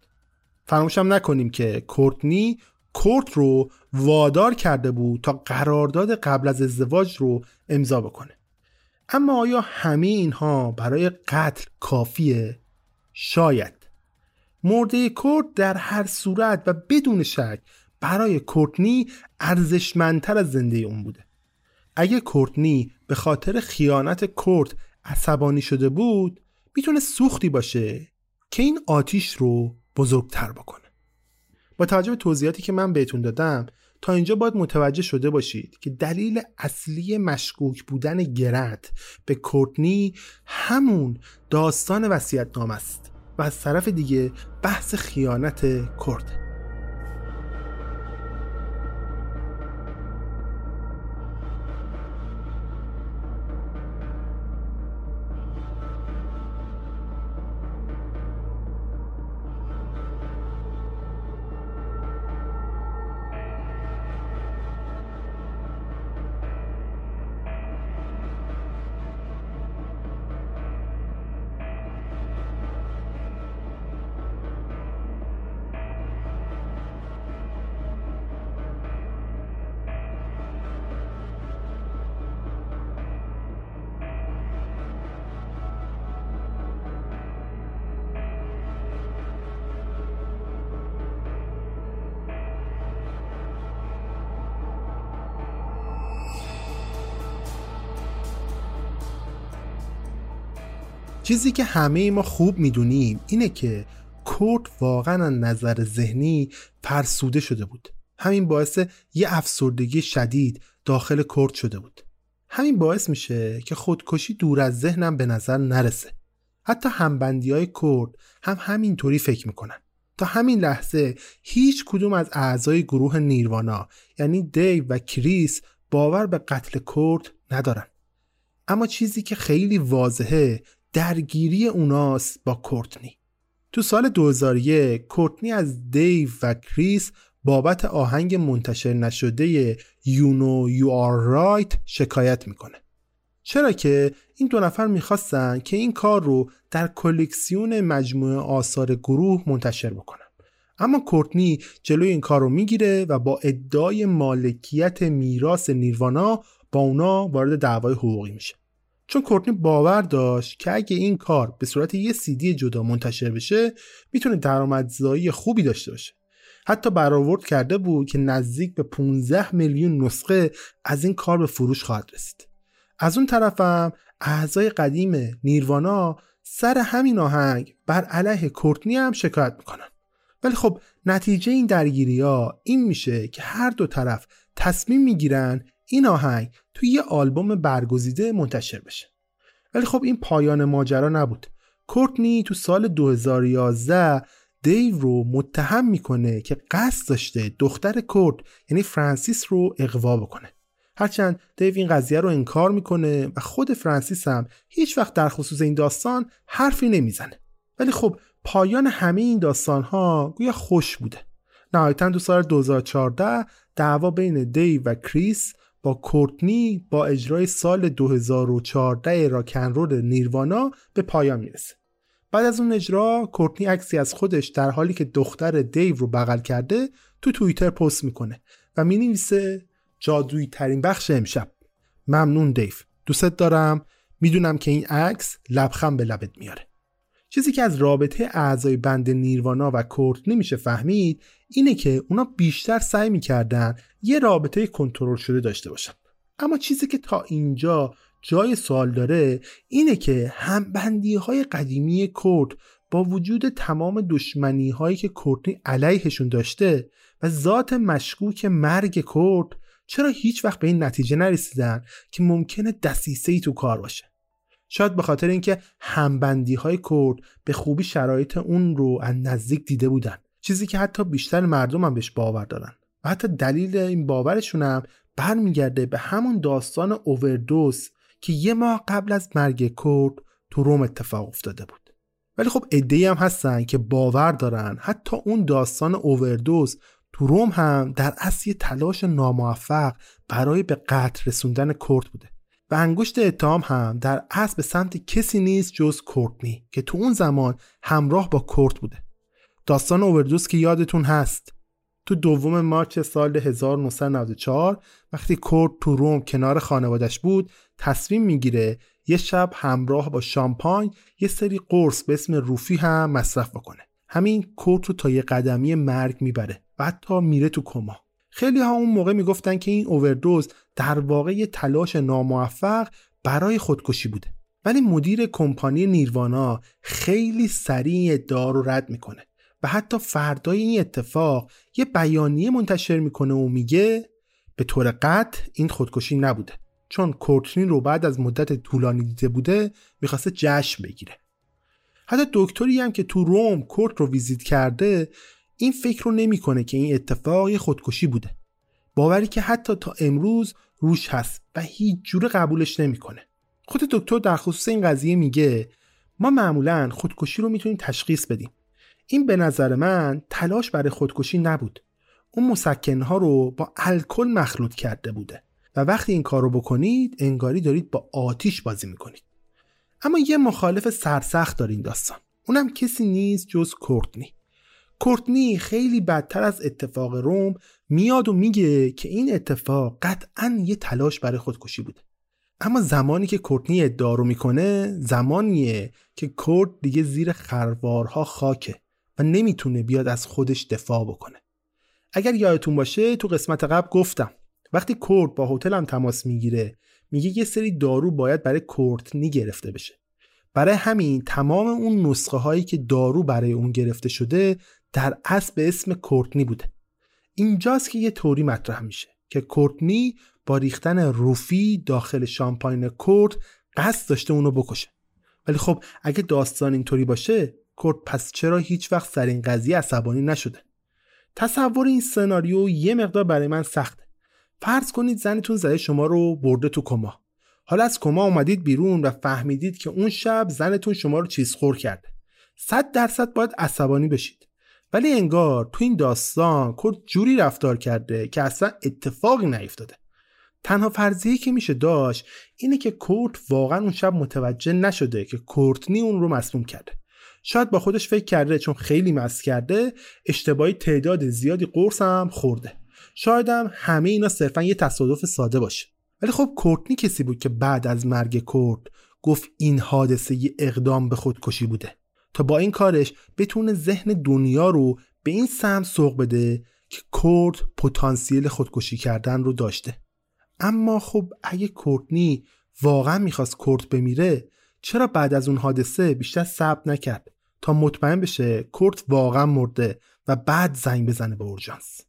فراموشم نکنیم که کورتنی کورت رو وادار کرده بود تا قرارداد قبل از ازدواج رو امضا بکنه. اما آیا همه اینها برای قتل کافیه؟ شاید. مرده کورت در هر صورت و بدون شک برای کورتنی ارزشمندتر از زنده اون بوده. اگه کورتنی به خاطر خیانت کورت عصبانی شده بود می‌تونه سوختی باشه که این آتیش رو بزرگتر بکنه. با توجه به توضیحاتی که من بهتون دادم تا اینجا باید متوجه شده باشید که دلیل اصلی مشکوک بودن گرت به کورتنی همون داستان وسیعت نام است و از طرف دیگه بحث خیانت کرد چیزی که همه ما خوب می‌دونیم اینه که کورت واقعا نظر ذهنی فرسوده شده بود. همین باعث یه افسردگی شدید داخل کورت شده بود. همین باعث میشه که خودکشی دور از ذهنم به نظر نرسه. حتی همبندی های کرد هم همینطوری فکر می‌کنن. تا همین لحظه هیچ کدوم از اعضای گروه نیروانا یعنی دیو و کریس باور به قتل کرد ندارن. اما چیزی که خیلی واضحه درگیری اوناست با کورتنی. تو سال 2001 کورتنی از دیو و کریس بابت آهنگ منتشر نشده know you are right شکایت می‌کنه. چرا که این دو نفر می‌خواستن که این کار رو در کلکسیون مجموعه آثار گروه منتشر بکنن. اما کورتنی جلوی این کار رو می‌گیره و با ادعای مالکیت میراث نیروانا با اونا وارد دعوای حقوقی میشه. چون کورتنی باور داشت که اگه این کار به صورت یه سیدی جدا منتشر بشه می‌تونه درآمدزایی خوبی داشته باشه. حتی برآورد کرده بود که نزدیک به 15 میلیون نسخه از این کار به فروش خواهد رسید. از اون طرفم اعضای قدیم نیروانا سر همین آهنگ بر علیه کورتنی هم شکایت می‌کنن. ولی خب نتیجه این درگیری ها این میشه که هر دو طرف تصمیم می‌گیرن این آهنگ توی یه آلبوم برگزیده منتشر بشه. ولی خب این پایان ماجرا نبود. کورتنی تو سال 2011 دیو رو متهم می‌کنه که قصد داشته دختر کورت یعنی فرانسیس رو اقوا بکنه. هرچند دیو این قضیه رو انکار می‌کنه و خود فرانسیس هم هیچ وقت در خصوص این داستان حرفی نمی‌زنه. ولی خب پایان همه این داستان ها گویا خوش بوده. نهایتا دو سال 2014 دعوا بین دیو و کریس با کورتنی با اجرای سال 2014 راکنرول نیروانا به پایان می‌رسه. بعد از اون اجرا کورتنی عکسی از خودش در حالی که دختر دیو رو بغل کرده تو توییتر پست می‌کنه و می نویسه جادویی ترین بخش امشب. ممنون دیو. دوست دارم. می‌دونم که این عکس لبخند به لبت میاره چیزی که از رابطه اعضای بند نیروانا و کورتنی میشه فهمید اینه که اونا بیشتر سعی می‌کردن یه رابطه کنترل شده داشته باشن اما چیزی که تا اینجا جای سوال داره اینه که همبندی های قدیمی کورت با وجود تمام دشمنی هایی که کورتنی علیهشون داشته و ذات مشکوک مرگ کورت چرا هیچ وقت به این نتیجه نرسیدن که ممکنه دسیسه ای تو کار باشه؟ شاید به خاطر اینکه همبندی های کرد به خوبی شرایط اون رو از نزدیک دیده بودن. چیزی که حتی بیشتر مردم هم بهش باور دارن. و حتی دلیل این باورشون هم برمیگرده به همون داستان اووردوس که یه ماه قبل از مرگ کرد تو روم اتفاق افتاده بود. ولی خب ادهی هم هستن که باور دارن. حتی اون داستان اووردوز تو روم هم در اصل تلاش ناموفق برای به قتل رسوندن کورت بوده. و انگشت اتهام هم در اصل به سمت کسی نیست جز کورتنی که تو اون زمان همراه با کورت بوده. داستان اووردوز که یادتون هست. تو دوم مارچ سال 1994 وقتی کورت تو روم کنار خانوادش بود تصمیم می‌گیره یه شب همراه با شامپاین یه سری قرص به اسم روفی هم مصرف بکنه. همین کورت رو تا یه قدمی مرگ می‌بره و حتی میره تو کما. خیلی ها اون موقع می‌گفتن که این اووردوز در واقع یه تلاش ناموفق برای خودکشی بوده. ولی مدیر کمپانی نیروانا خیلی سریع ادعا رو رد می‌کنه. و حتی فردای این اتفاق یه بیانیه منتشر می‌کنه و میگه به طور قطع این خودکشی نبوده. چون کورتنی رو بعد از مدت طولانی دیده بوده می‌خواسته جشن بگیره. حتی دکتری هم که تو روم کورت رو ویزیت کرده این فکر رو نمی‌کنه که این اتفاق یه خودکشی بوده. باوری که حتی تا امروز روش هست و هیچ جور قبولش نمی‌کنه. خود دکتر در خصوص این قضیه میگه ما معمولا خودکشی رو می‌تونیم تشخیص بدیم. این به نظر من تلاش برای خودکشی نبود. اون مسکنها رو با الکل مخلوط کرده بوده. و وقتی این کار رو بکنید انگاری دارید با آتیش بازی می‌کنید. اما یه مخالف سرسخت داره این داستان. اونم کسی نیست جز کورتنی. کورتنی خیلی بدتر از اتفاق روم میاد و میگه که این اتفاق قطعا یه تلاش برای خودکشی بوده. اما زمانی که کورتنی ادعا رو می‌کنه زمانیه که کورت دیگه زیر خروارها خاکه. نمی‌تونه بیاد از خودش دفاع بکنه. اگر یادتون باشه تو قسمت قبل گفتم وقتی کورت با هتلم تماس می‌گیره میگه یه سری دارو باید برای کورتنی گرفته بشه. برای همین تمام اون نسخه هایی که دارو برای اون گرفته شده در اصل به اسم کورتنی بوده. اینجاست که یه توری مطرح میشه که کورتنی با ریختن روفی داخل شامپاین کورت قصد داشته اونو بکشه. ولی خب اگه داستان اینطوری باشه کورت پس چرا هیچ وقت سر این قضیه عصبانی نشده؟ تصور این سناریو یه مقدار برای من سخته فرض کنید زنتون زده شما رو برده تو کما. حالا از کما اومدید بیرون و فهمیدید که اون شب زنتون شما رو چیز خور کرده. صد درصد باید عصبانی بشید. ولی انگار تو این داستان کرد جوری رفتار کرده که اصلا اتفاقی نیفتاده. تنها فرضیه که میشه داشت اینه که کورت واقعا اون شب متوجه نشده که کورتنی اون رو مسموم کرده. شاید با خودش فکر کرده چون خیلی مس کرده اشتباهی تعداد زیادی قرص هم خورده. شاید هم همه اینا صرفا یه تصادف ساده باشه. ولی خب کورتنی کسی بود که بعد از مرگ کورت گفت این حادثه یه اقدام به خودکشی بوده. تا با این کارش بتونه ذهن دنیا رو به این سمت سوق بده که کورت پتانسیل خودکشی کردن رو داشته. اما خب اگه کورتنی واقعا می‌خواست کورت بمیره چرا بعد از اون حادثه بیشتر صبر نکرد تا مطمئن بشه کورت واقعا مرده و بعد زنگ بزنه به اورژانس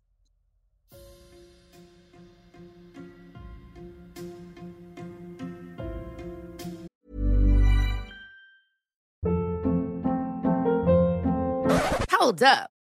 Hold up.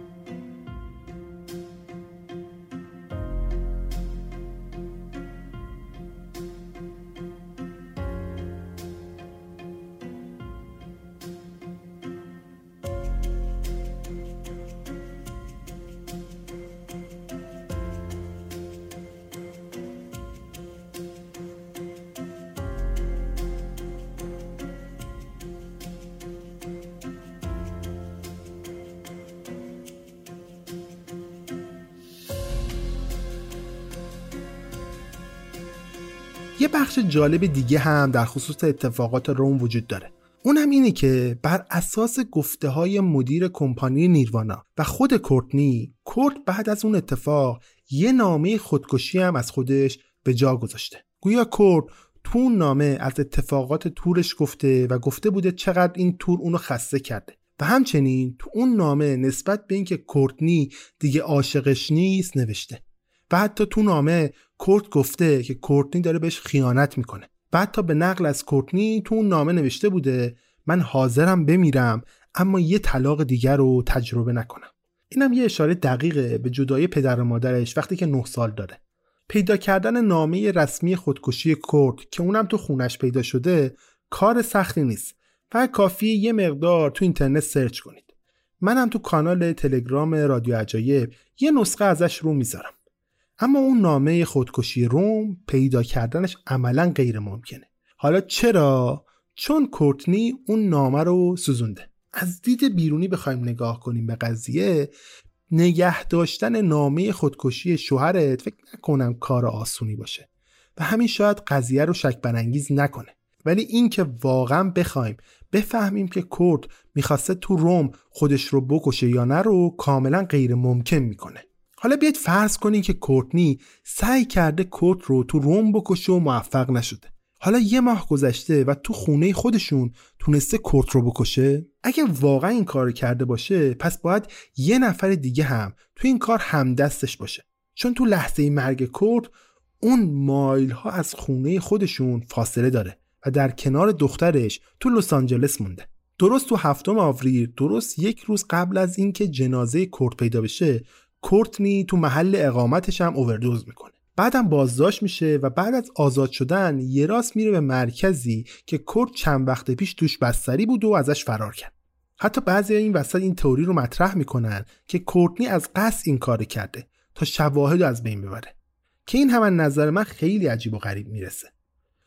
بخش جالب دیگه هم در خصوص اتفاقات روم وجود داره. اونم اینه که بر اساس گفته های مدیر کمپانی نیروانا و خود کورتنی کورت بعد از اون اتفاق یه نامه خودکشی هم از خودش به جا گذاشته. گویا کورت تو اون نامه از اتفاقات تورش گفته و گفته بوده چقدر این تور اونو خسته کرده. و همچنین تو اون نامه نسبت به اینکه کورتنی دیگه عاشقش نیست نوشته. و حتی تو نامه کورت گفته که کورتنی داره بهش خیانت می‌کنه. و حتی به نقل از کورتنی تو اون نامه نوشته بوده من حاضرم بمیرم اما یه طلاق دیگر رو تجربه نکنم. اینم یه اشاره دقیقه به جدای پدر و مادرش وقتی که 9 سال داره. پیدا کردن نامه رسمی خودکشی کورت که اونم تو خونش پیدا شده کار سختی نیست فقط کافیه یه مقدار تو اینترنت سرچ کنید. منم تو کانال تلگرام رادیو عجایب یه نسخه ازش رو می‌ذارم. اما اون نامه خودکشی روم پیدا کردنش عملا غیر ممکنه. حالا چرا؟ چون کورتنی اون نامه رو سوزونده. از دید بیرونی بخوایم نگاه کنیم به قضیه نگه داشتن نامه خودکشی شوهرت فکر نکنم کار آسونی باشه و همین شاید قضیه رو شک برانگیز نکنه. ولی اینکه واقعا بخوایم بفهمیم که کورت می‌خواسته تو روم خودش رو بکشه یا نه رو کاملا غیر ممکن می‌کنه. حالا بیاید فرض کنیم که کورتنی سعی کرده کورت رو تو روم بکشه و موفق نشده. حالا یه ماه گذشته و تو خونه خودشون تونسته کورت رو بکشه؟ اگه واقعا این کار کرده باشه پس باید یه نفر دیگه هم تو این کار همدستش باشه. چون تو لحظه مرگ کورت اون مایل ها از خونه خودشون فاصله داره و در کنار دخترش تو لس آنجلس مونده. درست تو هفتم آوریل درست یک روز قبل از اینکه جنازه کورت پیدا بشه کورتنی تو محل اقامتش هم اووردوز می‌کنه. بعدم بازداشت میشه و بعد از آزاد شدن یه راست میره به مرکزی که کورت چند وقت پیش توش بستری بود و ازش فرار کرد. حتی بعضی این وسط این تئوری رو مطرح می‌کنن که کورتنی از قصد این کار کرده تا شواهد از بین ببره. که این هم نظر من خیلی عجیب و غریب می‌رسه.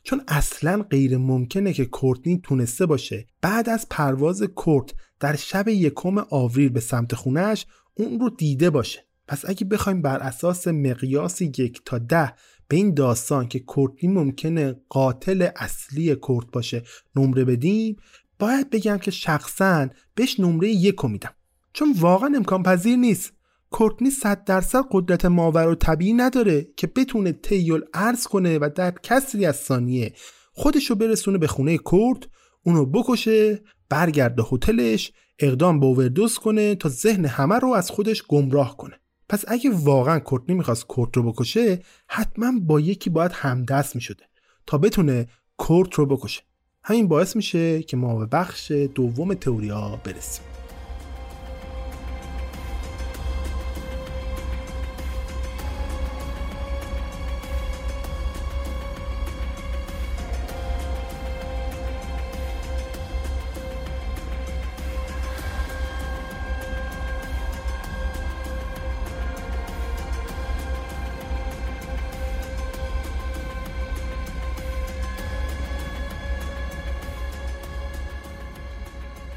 چون اصلا غیر ممکنه که کورتنی تونسته باشه بعد از پرواز کورت در شب یکم آوریل به سمت خونش اون رو دیده باشه. پس اگه بخوایم بر اساس مقیاس یک تا ده به این داستان که کورتنی ممکنه قاتل اصلی کورت باشه نمره بدیم باید بگم که شخصا بهش نمره یک میدم. چون واقعا امکان پذیر نیست. کورتنی صد درصد قدرت ماور و طبیعی نداره که بتونه تیل ارز کنه و در کسری از ثانیه خودشو برسونه به خونه کورت اونو بکشه برگرده هتلش اقدام به اووردوز کنه تا ذهن همه رو از خودش گمراه کنه. پس اگه واقعا کورتنی می‌خواست کورت رو بکشه حتما با یکی باید همدست می‌شده تا بتونه کورت رو بکشه. همین باعث میشه که ما به بخش دوم تئوریا برسیم.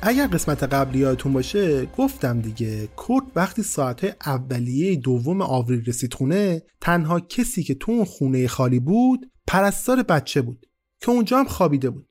اگر قسمت قبلی یادتون باشه گفتم دیگه کورت وقتی ساعت اولیه دوم آوریل رسید خونه تنها کسی که تو اون خونه خالی بود پرستار بچه بود که اونجا هم خوابیده بود.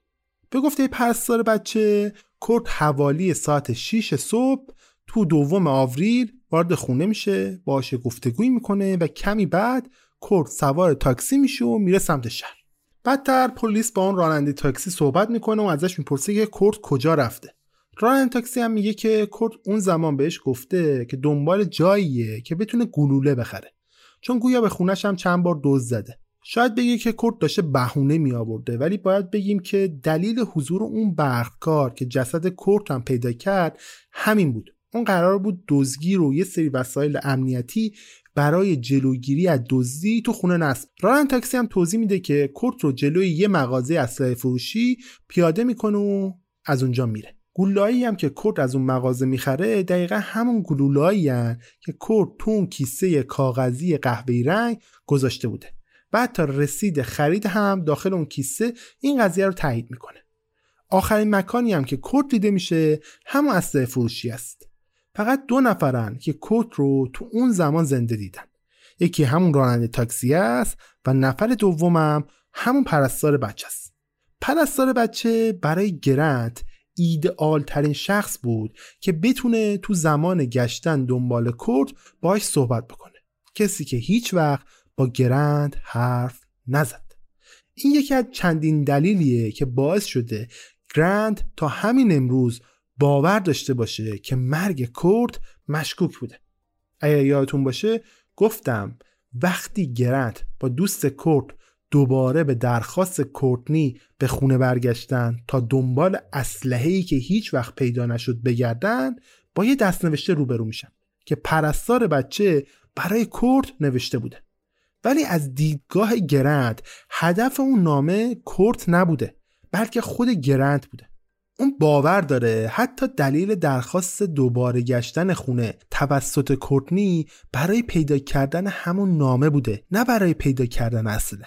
به گفته پرستار بچه کورت حوالی ساعت 6 صبح تو دوم آوریل وارد خونه میشه باش گفتگوی می‌کنه و کمی بعد کورت سوار تاکسی میشه و میره سمت شهر. بعدتر پلیس با اون راننده تاکسی صحبت می‌کنه و ازش می‌پرسه که کورت کجا رفته. راننده تاکسی هم میگه که کورت اون زمان بهش گفته که دنبال جاییه که بتونه گلوله بخره. چون گویا به خونش هم چند بار دوز زده. شاید بگه که کورت داشته بهونه می آورده ولی باید بگیم که دلیل حضور اون برقکار که جسد کورت هم پیدا کرد همین بود. اون قرار بود دزدگیر و یه سری وسایل امنیتی برای جلوگیری از دزدی تو خونه نصب. رانن تاکسی هم توضیح میده که کورت رو جلوی یه مغازه اسلحه فروشی پیاده می‌کنه و از اونجا میره. گلولایی هم که کورت از اون مغازه می‌خره دقیقا همون گلولایی که کورت تو اون کیسه کاغذی قهوه‌ای رنگ گذاشته بوده. بعد تا رسید خرید هم داخل اون کیسه این قضیه رو تایید می‌کنه. آخرین مکانی هم که کورت دیده میشه همون اسلحه فروشی است. فقط دو نفرن که کورت رو تو اون زمان زنده دیدن. یکی همون راننده تاکسی است و نفر دومم همون پرستار بچه است. پرستار بچه برای گرنت ایدئال ترین شخص بود که بتونه تو زمان گشتن دنبال کورت باش صحبت بکنه. کسی که هیچ وقت با گرند حرف نزد. این یکی از چندین دلیلیه که باعث شده گرند تا همین امروز باور داشته باشه که مرگ کورت مشکوک بوده. اگر یادتون باشه گفتم وقتی گرند با دوست کورت دوباره به درخواست کورتنی به خونه برگشتن تا دنبال اسلحه‌ای که هیچ وقت پیدا نشد بگردن با یه دستنوشته روبرو میشن که پرستار بچه برای کورت نوشته بوده. ولی از دیدگاه گرند هدف اون نامه کورت نبوده بلکه خود گرند بوده. اون باور داره حتی دلیل درخواست دوباره گشتن خونه توسط کورتنی برای پیدا کردن همون نامه بوده نه برای پیدا کردن اصله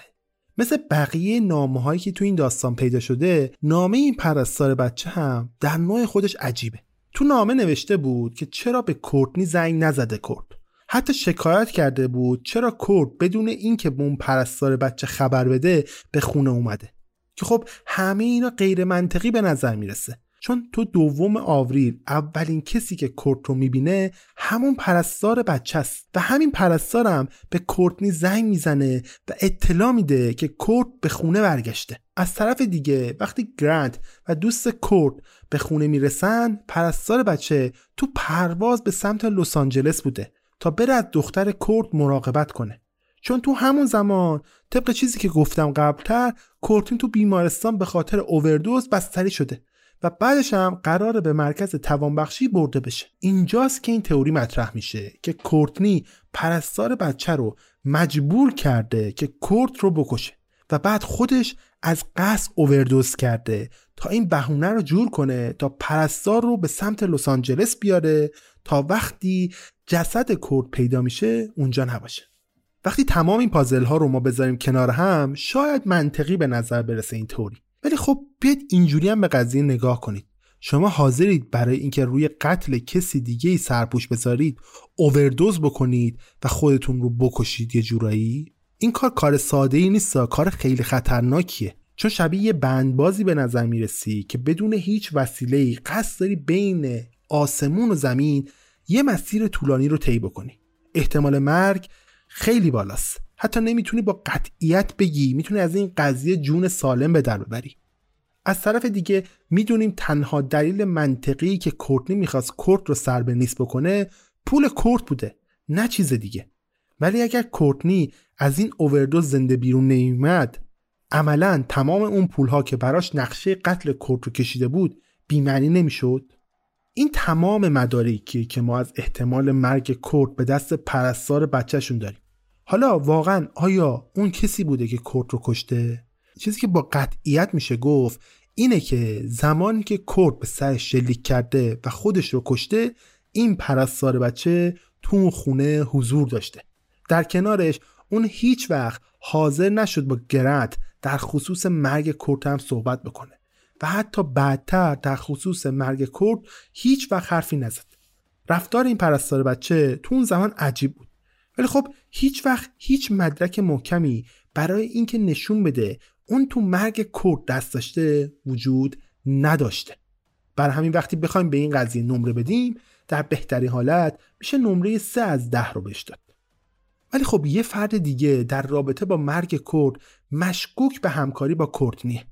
مثل بقیه نامه هایی که تو این داستان پیدا شده نامه این پرستار بچه هم در نوع خودش عجیبه. تو نامه نوشته بود که چرا به کورتنی زنگ نزده کورت. حتی شکایت کرده بود چرا کورت بدون اینکه به اون پرستار بچه خبر بده به خونه اومده. که خب همه اینا غیر منطقی به نظر می‌رسه. چون تو دوم آوریل اولین کسی که کورت رو می‌بینه همون پرستار بچه است و همین پرستارم به کورتنی زنگ می‌زنه و اطلاع میده که کورت به خونه برگشته. از طرف دیگه وقتی گرانت و دوست کورت به خونه می‌رسن پرستار بچه تو پرواز به سمت لس آنجلس بوده تا بره از دختر کورت مراقبت کنه. چون تو همون زمان طبق چیزی که گفتم قبلتر کورتین تو بیمارستان به خاطر اووردوز بستری شده. و بعدش هم قرار به مرکز توانبخشی برده بشه. اینجاست که این تئوری مطرح میشه که کورتنی پرستار بچه رو مجبور کرده که کورت رو بکشه و بعد خودش از قصد اووردوز کرده تا این بهونه رو جور کنه تا پرستار رو به سمت لس آنجلس بیاره تا وقتی جسد کورت پیدا میشه اونجا نباشه. وقتی تمام این پازل ها رو ما بذاریم کنار هم شاید منطقی به نظر برسه این طوری ولی خب بیاید اینجوری هم به قضیه نگاه کنید. شما حاضرید برای اینکه روی قتل کسی دیگه ای سرپوش بذارید اووردوز بکنید و خودتون رو بکشید یه جورایی؟ این کار کار ساده ای نیست کار خیلی خطرناکیه. چون شبیه یه بندبازی به نظر می‌رسی که بدون هیچ وسیله ای قصد داری بین آسمون و زمین یه مسیر طولانی رو طی بکنی. احتمال مرگ خیلی بالاست. حتی نمی‌تونی با قطعیت بگی می‌تونی از این قضیه جون سالم به در ببری. از طرف دیگه می‌دونیم تنها دلیل منطقی که کورتنی می‌خواست کورت رو سر به نیست بکنه پول کورت بوده نه چیز دیگه. ولی اگر کورتنی از این اووردوز زنده بیرون نمیمد عملا تمام اون پولها که براش نقشه قتل کورت رو کشیده بود بیمعنی نمی‌شد؟ این تمام مدارکی که ما از احتمال مرگ کورت به دست پرستار بچهشون داریم. حالا واقعا آیا اون کسی بوده که کورت رو کشته؟ چیزی که با قطعیت میشه گفت اینه که زمانی که کورت به سر شلیک کرده و خودش رو کشته این پرستار بچه تو خونه حضور داشته. در کنارش اون هیچ وقت حاضر نشد با گرت در خصوص مرگ کورت هم صحبت بکنه و حتی بعدتر در خصوص مرگ کرد هیچ وقت حرفی نزد. رفتار این پرستار بچه تو اون زمان عجیب بود. ولی خب هیچ وقت هیچ مدرک محکمی برای اینکه نشون بده اون تو مرگ کرد دست داشته وجود نداشته. بر همین وقتی بخوایم به این قضیه نمره بدیم در بهترین حالت میشه نمره 3 از ده رو بهش داد. ولی خب یه فرد دیگه در رابطه با مرگ کرد مشکوک به همکاری با کورتنیه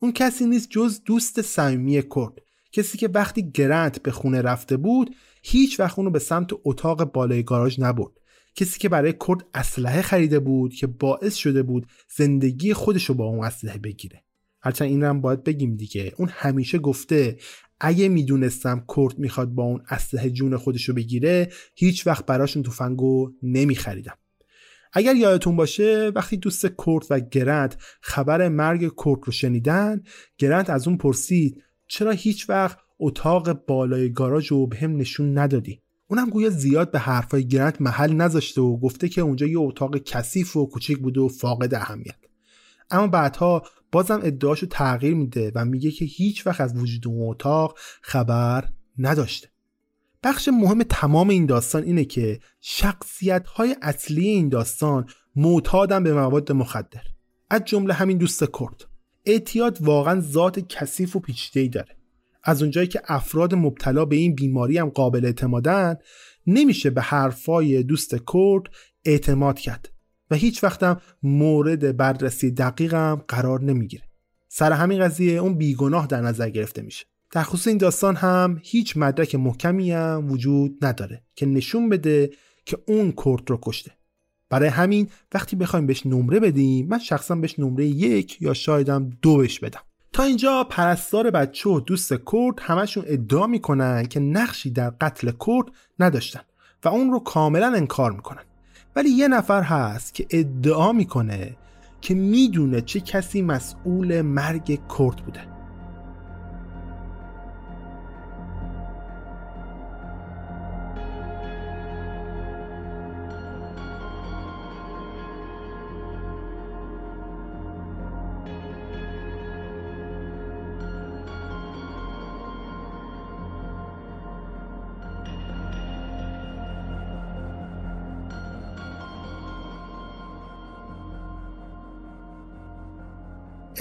اون کسی نیست جز دوست صمیمی کرد. کسی که وقتی گرنت به خونه رفته بود هیچ وقت اونو به سمت اتاق بالای گاراژ نبرد. کسی که برای کرد اسلحه خریده بود که باعث شده بود زندگی خودش رو با اون اسلحه بگیره. هرچند این هم باید بگیم دیگه. اون همیشه گفته اگه می‌دونستم کرد می‌خواد با اون اسلحه جون خودش رو بگیره هیچ وقت براشون تفنگو نمیخریدم. اگر یادتون باشه وقتی دوست کرد و گرنت خبر مرگ کرد رو شنیدن گرنت از اون پرسید چرا هیچ وقت اتاق بالای گاراژ رو به هم نشون ندادی؟ اونم گویا زیاد به حرفای گرنت محل نذاشته و گفته که اونجا یه اتاق کثیف و کوچیک بوده و فاقد اهمیت. اما بعدها بازم ادعاشو تغییر میده و میگه که هیچ وقت از وجود اون اتاق خبر نداشته. بخش مهم تمام این داستان اینه که شخصیت های اصلی این داستان معتادن به مواد مخدر. از جمله همین دوست کرد. اعتیاد واقعا ذات کثیف و پیچیده‌ای داره. از اونجایی که افراد مبتلا به این بیماری هم قابل اعتمادن نمیشه به حرفای دوست کرد اعتماد کرد و هیچ وقتم مورد بررسی دقیقم قرار نمی‌گیره. سر همین قضیه اون بیگناه در نظر گرفته میشه. در خصوص این داستان هم هیچ مدرک محکمی هم وجود نداره که نشون بده که اون کرد رو کشته. برای همین وقتی بخوایم بهش نمره بدیم من شخصا بهش نمره یک یا شایدم دو بهش بدم. تا اینجا پرستار بچه و دوست کرد همشون ادعا می‌کنن که نقشی در قتل کرد نداشتن و اون رو کاملا انکار می‌کنن. ولی یه نفر هست که ادعا می‌کنه که می‌دونه چه کسی مسئول مرگ کرد بوده.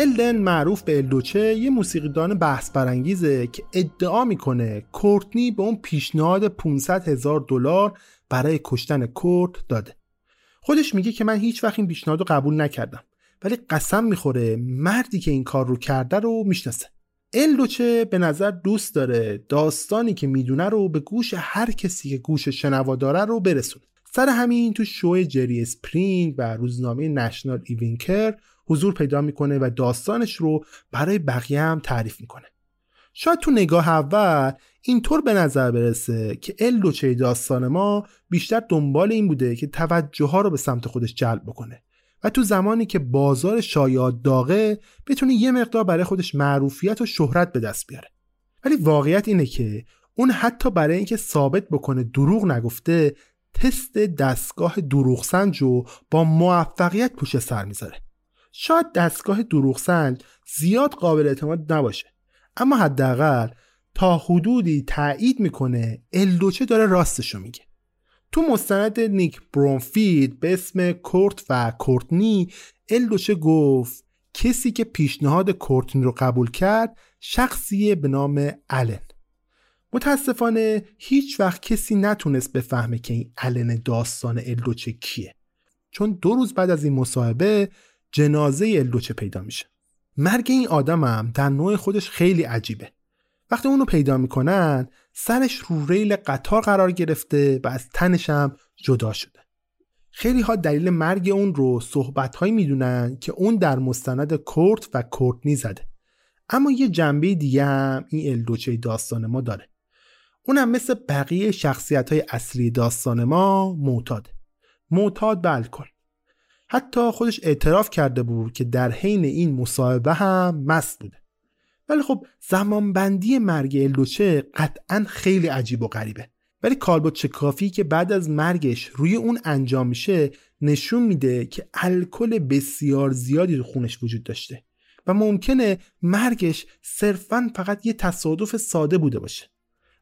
الدن معروف به El Duce یه موسیقیدان بحث برانگیزه که ادعا می‌کنه کورتنی به اون پیشنهاد 500 هزار دلار برای کشتن کورت داده. خودش میگه که من هیچ وقت این پیشنهاد رو قبول نکردم ولی قسم می‌خوره مردی که این کار رو کرده رو می‌شناسه. El Duce به نظر دوست داره داستانی که می‌دونه رو به گوش هر کسی که گوش شنوا داره رو برسونه. سر همین تو شو جری اسپرینگر و روزنامه National Enquirer حضور پیدا می‌کنه و داستانش رو برای بقیه هم تعریف می‌کنه. شاید تو نگاه اول اینطور به نظر برسه که الدوچه داستان ما بیشتر دنبال این بوده که توجه ها رو به سمت خودش جلب بکنه و تو زمانی که بازار شایعات داغه بتونه یه مقدار برای خودش معروفیت و شهرت به دست بیاره. ولی واقعیت اینه که اون حتی برای اینکه ثابت بکنه دروغ نگفته تست دستگاه دروغ سنج رو با موفقیت پوش سر می‌ذاره. شاید دستگاه دروغ سنج زیاد قابل اعتماد نباشه. اما حداقل تا حدودی تایید می‌کنه الدوچه داره راستشو میگه. تو مستند نیک برونفید به اسم کورت و کورتنی الدوچه گفت کسی که پیشنهاد کورتنی رو قبول کرد شخصیه به نام الن متاسفانه هیچ وقت کسی نتونست بفهمه که این الن داستان الدوچه کیه. چون دو روز بعد از این مصاحبه جنازه الدوچه پیدا میشه. مرگ این آدمم در نوع خودش خیلی عجیبه. وقتی اونو پیدا می‌کنن سرش رو ریل قطار قرار گرفته و از تنش هم جدا شده. خیلی ها دلیل مرگ اون رو صحبت هایی می‌دونن که اون در مستند کورت و کورتنی زده. اما یه جنبه دیگه هم این الدوچه داستان ما داره. اونم مثل بقیه شخصیت های اصلی داستان ما معتاد. معتاد به الکل. حتی خودش اعتراف کرده بود که در حین این مصاحبه هم مست بوده. ولی خب زمانبندی مرگ الدوچه قطعا خیلی عجیب و غریبه. ولی کالبوت چکافی که بعد از مرگش روی اون انجام میشه نشون میده که الکل بسیار زیادی تو خونش وجود داشته و ممکنه مرگش صرفا فقط یه تصادف ساده بوده باشه.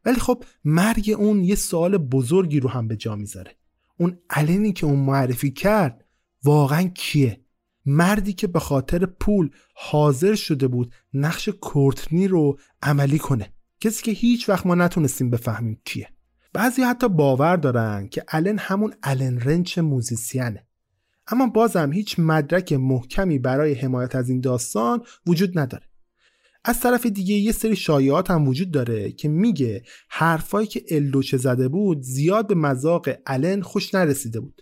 ولی خب مرگ اون یه سوال بزرگی رو هم به جا می‌ذاره. اون علنی که اون معرفی کرد واقعا کیه؟ مردی که به خاطر پول حاضر شده بود نقش کورتنی رو عملی کنه. کسی که هیچ وقت ما نتونستیم بفهمیم کیه. بعضی حتی باور دارن که الن همون الن رنچ موزیسیانه اما بازم هیچ مدرک محکمی برای حمایت از این داستان وجود نداره. از طرف دیگه یه سری شایعات هم وجود داره که میگه حرفایی که الدوچه زده بود زیاد به مذاق الن خوش نرسیده بود.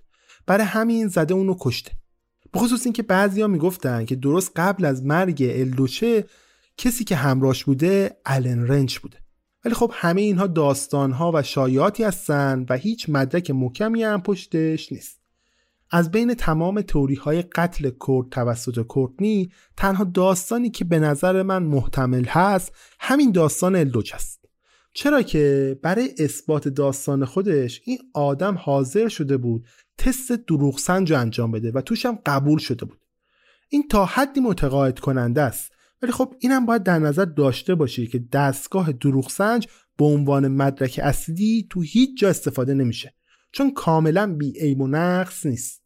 برای همین زده اونو کشته. بخصوص اینکه بعضیا می‌گفتن که درست قبل از مرگ الدوچه کسی که همراش بوده الن رنچ بوده. ولی خب همه اینها داستانها و شایعاتی هستن و هیچ مدرک محکمی هم پشتش نیست. از بین تمام توری های قتل کرد توسط کورتنی تنها داستانی که به نظر من محتمل هست همین داستان الدوچ است. چرا که برای اثبات داستان خودش این آدم حاضر شده بود تست دروغ سنج انجام بده و توش هم قبول شده بود. این تا حدی متقاعد کننده است. ولی خب اینم باید در نظر داشته باشی که دستگاه دروغ سنج به عنوان مدرک اصلی تو هیچ جا استفاده نمیشه. چون کاملا بی عیب و نقص نیست.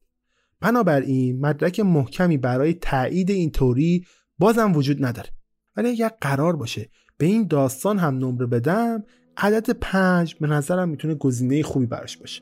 بنابراین مدرک محکمی برای تایید این توری بازم وجود نداره. ولی اگر قرار باشه به این داستان هم نمره بدم. عدد پنج به نظرم می‌تونه گزینه خوبی براش باشه.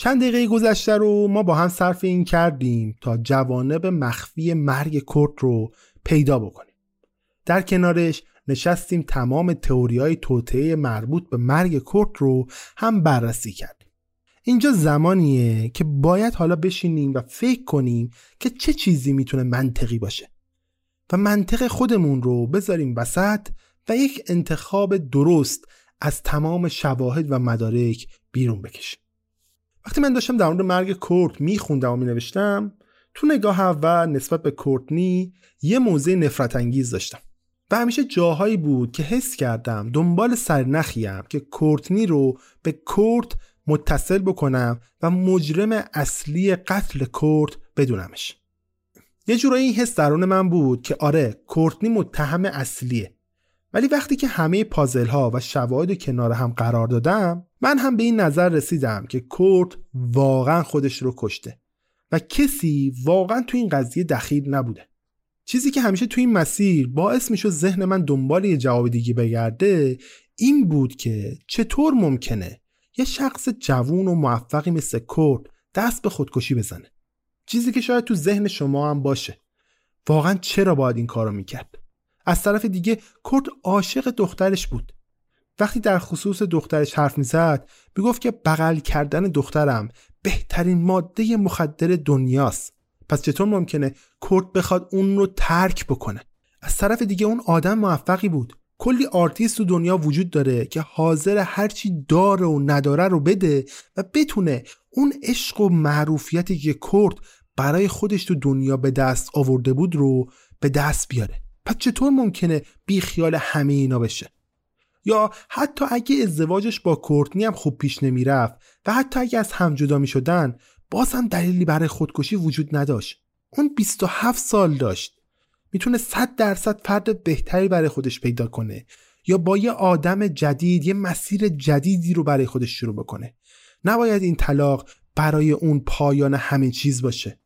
چند دقیقه گذشته رو ما با هم صرف این کردیم تا جوانب مخفی مرگ کرد رو پیدا بکنیم. در کنارش نشستیم تمام تئوری های توطعه مربوط به مرگ کرد رو هم بررسی کردیم. اینجا زمانیه که باید حالا بشینیم و فکر کنیم که چه چیزی می‌تونه منطقی باشه. و منطق خودمون رو بذاریم وسط و یک انتخاب درست از تمام شواهد و مدارک بیرون بکشیم. وقتی من داشتم در مورد مرگ کورت میخوندم و مینوشتم تو نگاه اول نسبت به کورتنی یه موضع نفرت انگیز داشتم. و همیشه جاهایی بود که حس کردم دنبال سرنخیم که کورتنی رو به کورت متصل بکنم و مجرم اصلی قتل کورت بدونمش. یه جورایی این حس درون من بود که آره کورتنی متهم اصلیه. ولی وقتی که همه پازل ها و شواهد کنار هم قرار دادم من هم به این نظر رسیدم که کورت واقعا خودش رو کشته و کسی واقعا تو این قضیه دخیل نبوده. چیزی که همیشه تو این مسیر باعث می‌شد ذهن من دنبال یه جواب دیگه بگرده این بود که چطور ممکنه یه شخص جوون و موفقی مثل کورت دست به خودکشی بزنه. چیزی که شاید تو ذهن شما هم باشه. واقعا چرا باید این کارو می‌کرد؟ از طرف دیگه کورت عاشق دخترش بود. وقتی در خصوص دخترش حرف می‌زد می‌گفت که بغل کردن دخترم بهترین ماده مخدر دنیاست. پس چطور ممکنه کورت بخواد اون رو ترک بکنه؟ از طرف دیگه اون آدم موفقی بود. کلی آرتیست تو دنیا وجود داره که حاضر هرچی داره و نداره رو بده و بتونه اون عشق و معروفیتی که کورت برای خودش تو دنیا به دست آورده بود رو به دست بیاره. پس چطور ممکنه بی خیال همه اینا بشه؟ یا حتی اگه ازدواجش با کورتنی هم خوب پیش نمی‌رفت و حتی اگه از هم جدا می شدن باز هم دلیلی برای خودکشی وجود نداشت. اون 27 سال داشت. می‌تونه 100 درصد فرد بهتری برای خودش پیدا کنه یا با یه آدم جدید یه مسیر جدیدی رو برای خودش شروع بکنه. نباید این طلاق برای اون پایان همه چیز باشه.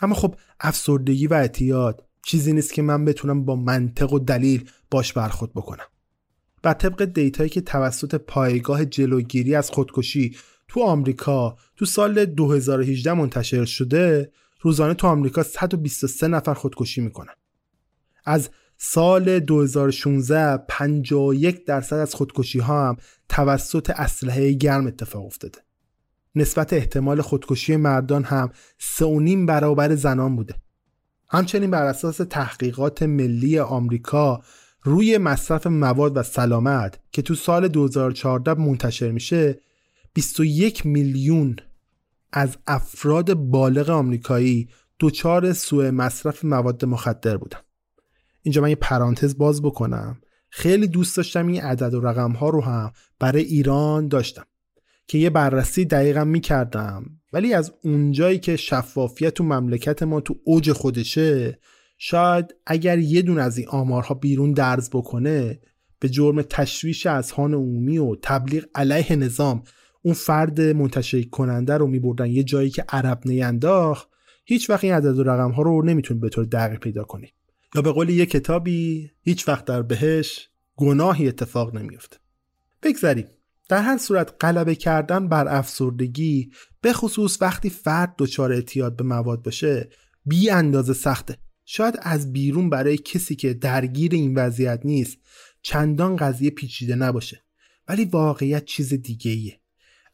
اما خب افسردگی و اعتیاد چیزی نیست که من بتونم با منطق و دلیل باش برخورد بکنم. و طبق دیتایی که توسط پایگاه جلوگیری از خودکشی تو آمریکا تو سال 2018 منتشر شده روزانه تو آمریکا 123 نفر خودکشی می‌کنن. از سال 2016 51 درصد از خودکشی ها هم توسط اسلحه گرم اتفاق افتاده. نسبت احتمال خودکشی مردان هم 3.5 برابر زنان بوده. همچنین بر اساس تحقیقات ملی آمریکا روی مصرف مواد و سلامت که تو سال 2014 منتشر میشه 21 میلیون از افراد بالغ آمریکایی دچار سوء مصرف مواد مخدر بودن. اینجا من یه پرانتز باز بکنم. خیلی دوست داشتم این عدد و رقم ها رو هم برای ایران داشتم که یه بررسی دقیقا می‌کردم. ولی از اونجایی که شفافیت تو مملکت ما تو اوج خودشه شاید اگر یه دون از این آمارها بیرون درز بکنه به جرم تشویش اذهان عمومی و تبلیغ علیه نظام اون فرد منتشر کننده رو میبردن یه جایی که عرب نینداخت هیچ وقت این عدد و رقم ها رو نمی‌تونید به طور دقیق پیدا کنید یا به قول یه کتابی هیچ وقت در بهش گناهی اتفاق نمیفته بگذریم. در هر صورت غلبه کردن بر افسردگی به خصوص وقتی فرد دچار اعتیاد به مواد باشه بی اندازه سخته. شاید از بیرون برای کسی که درگیر این وضعیت نیست چندان قضیه پیچیده نباشه. ولی واقعیت چیز دیگه ایه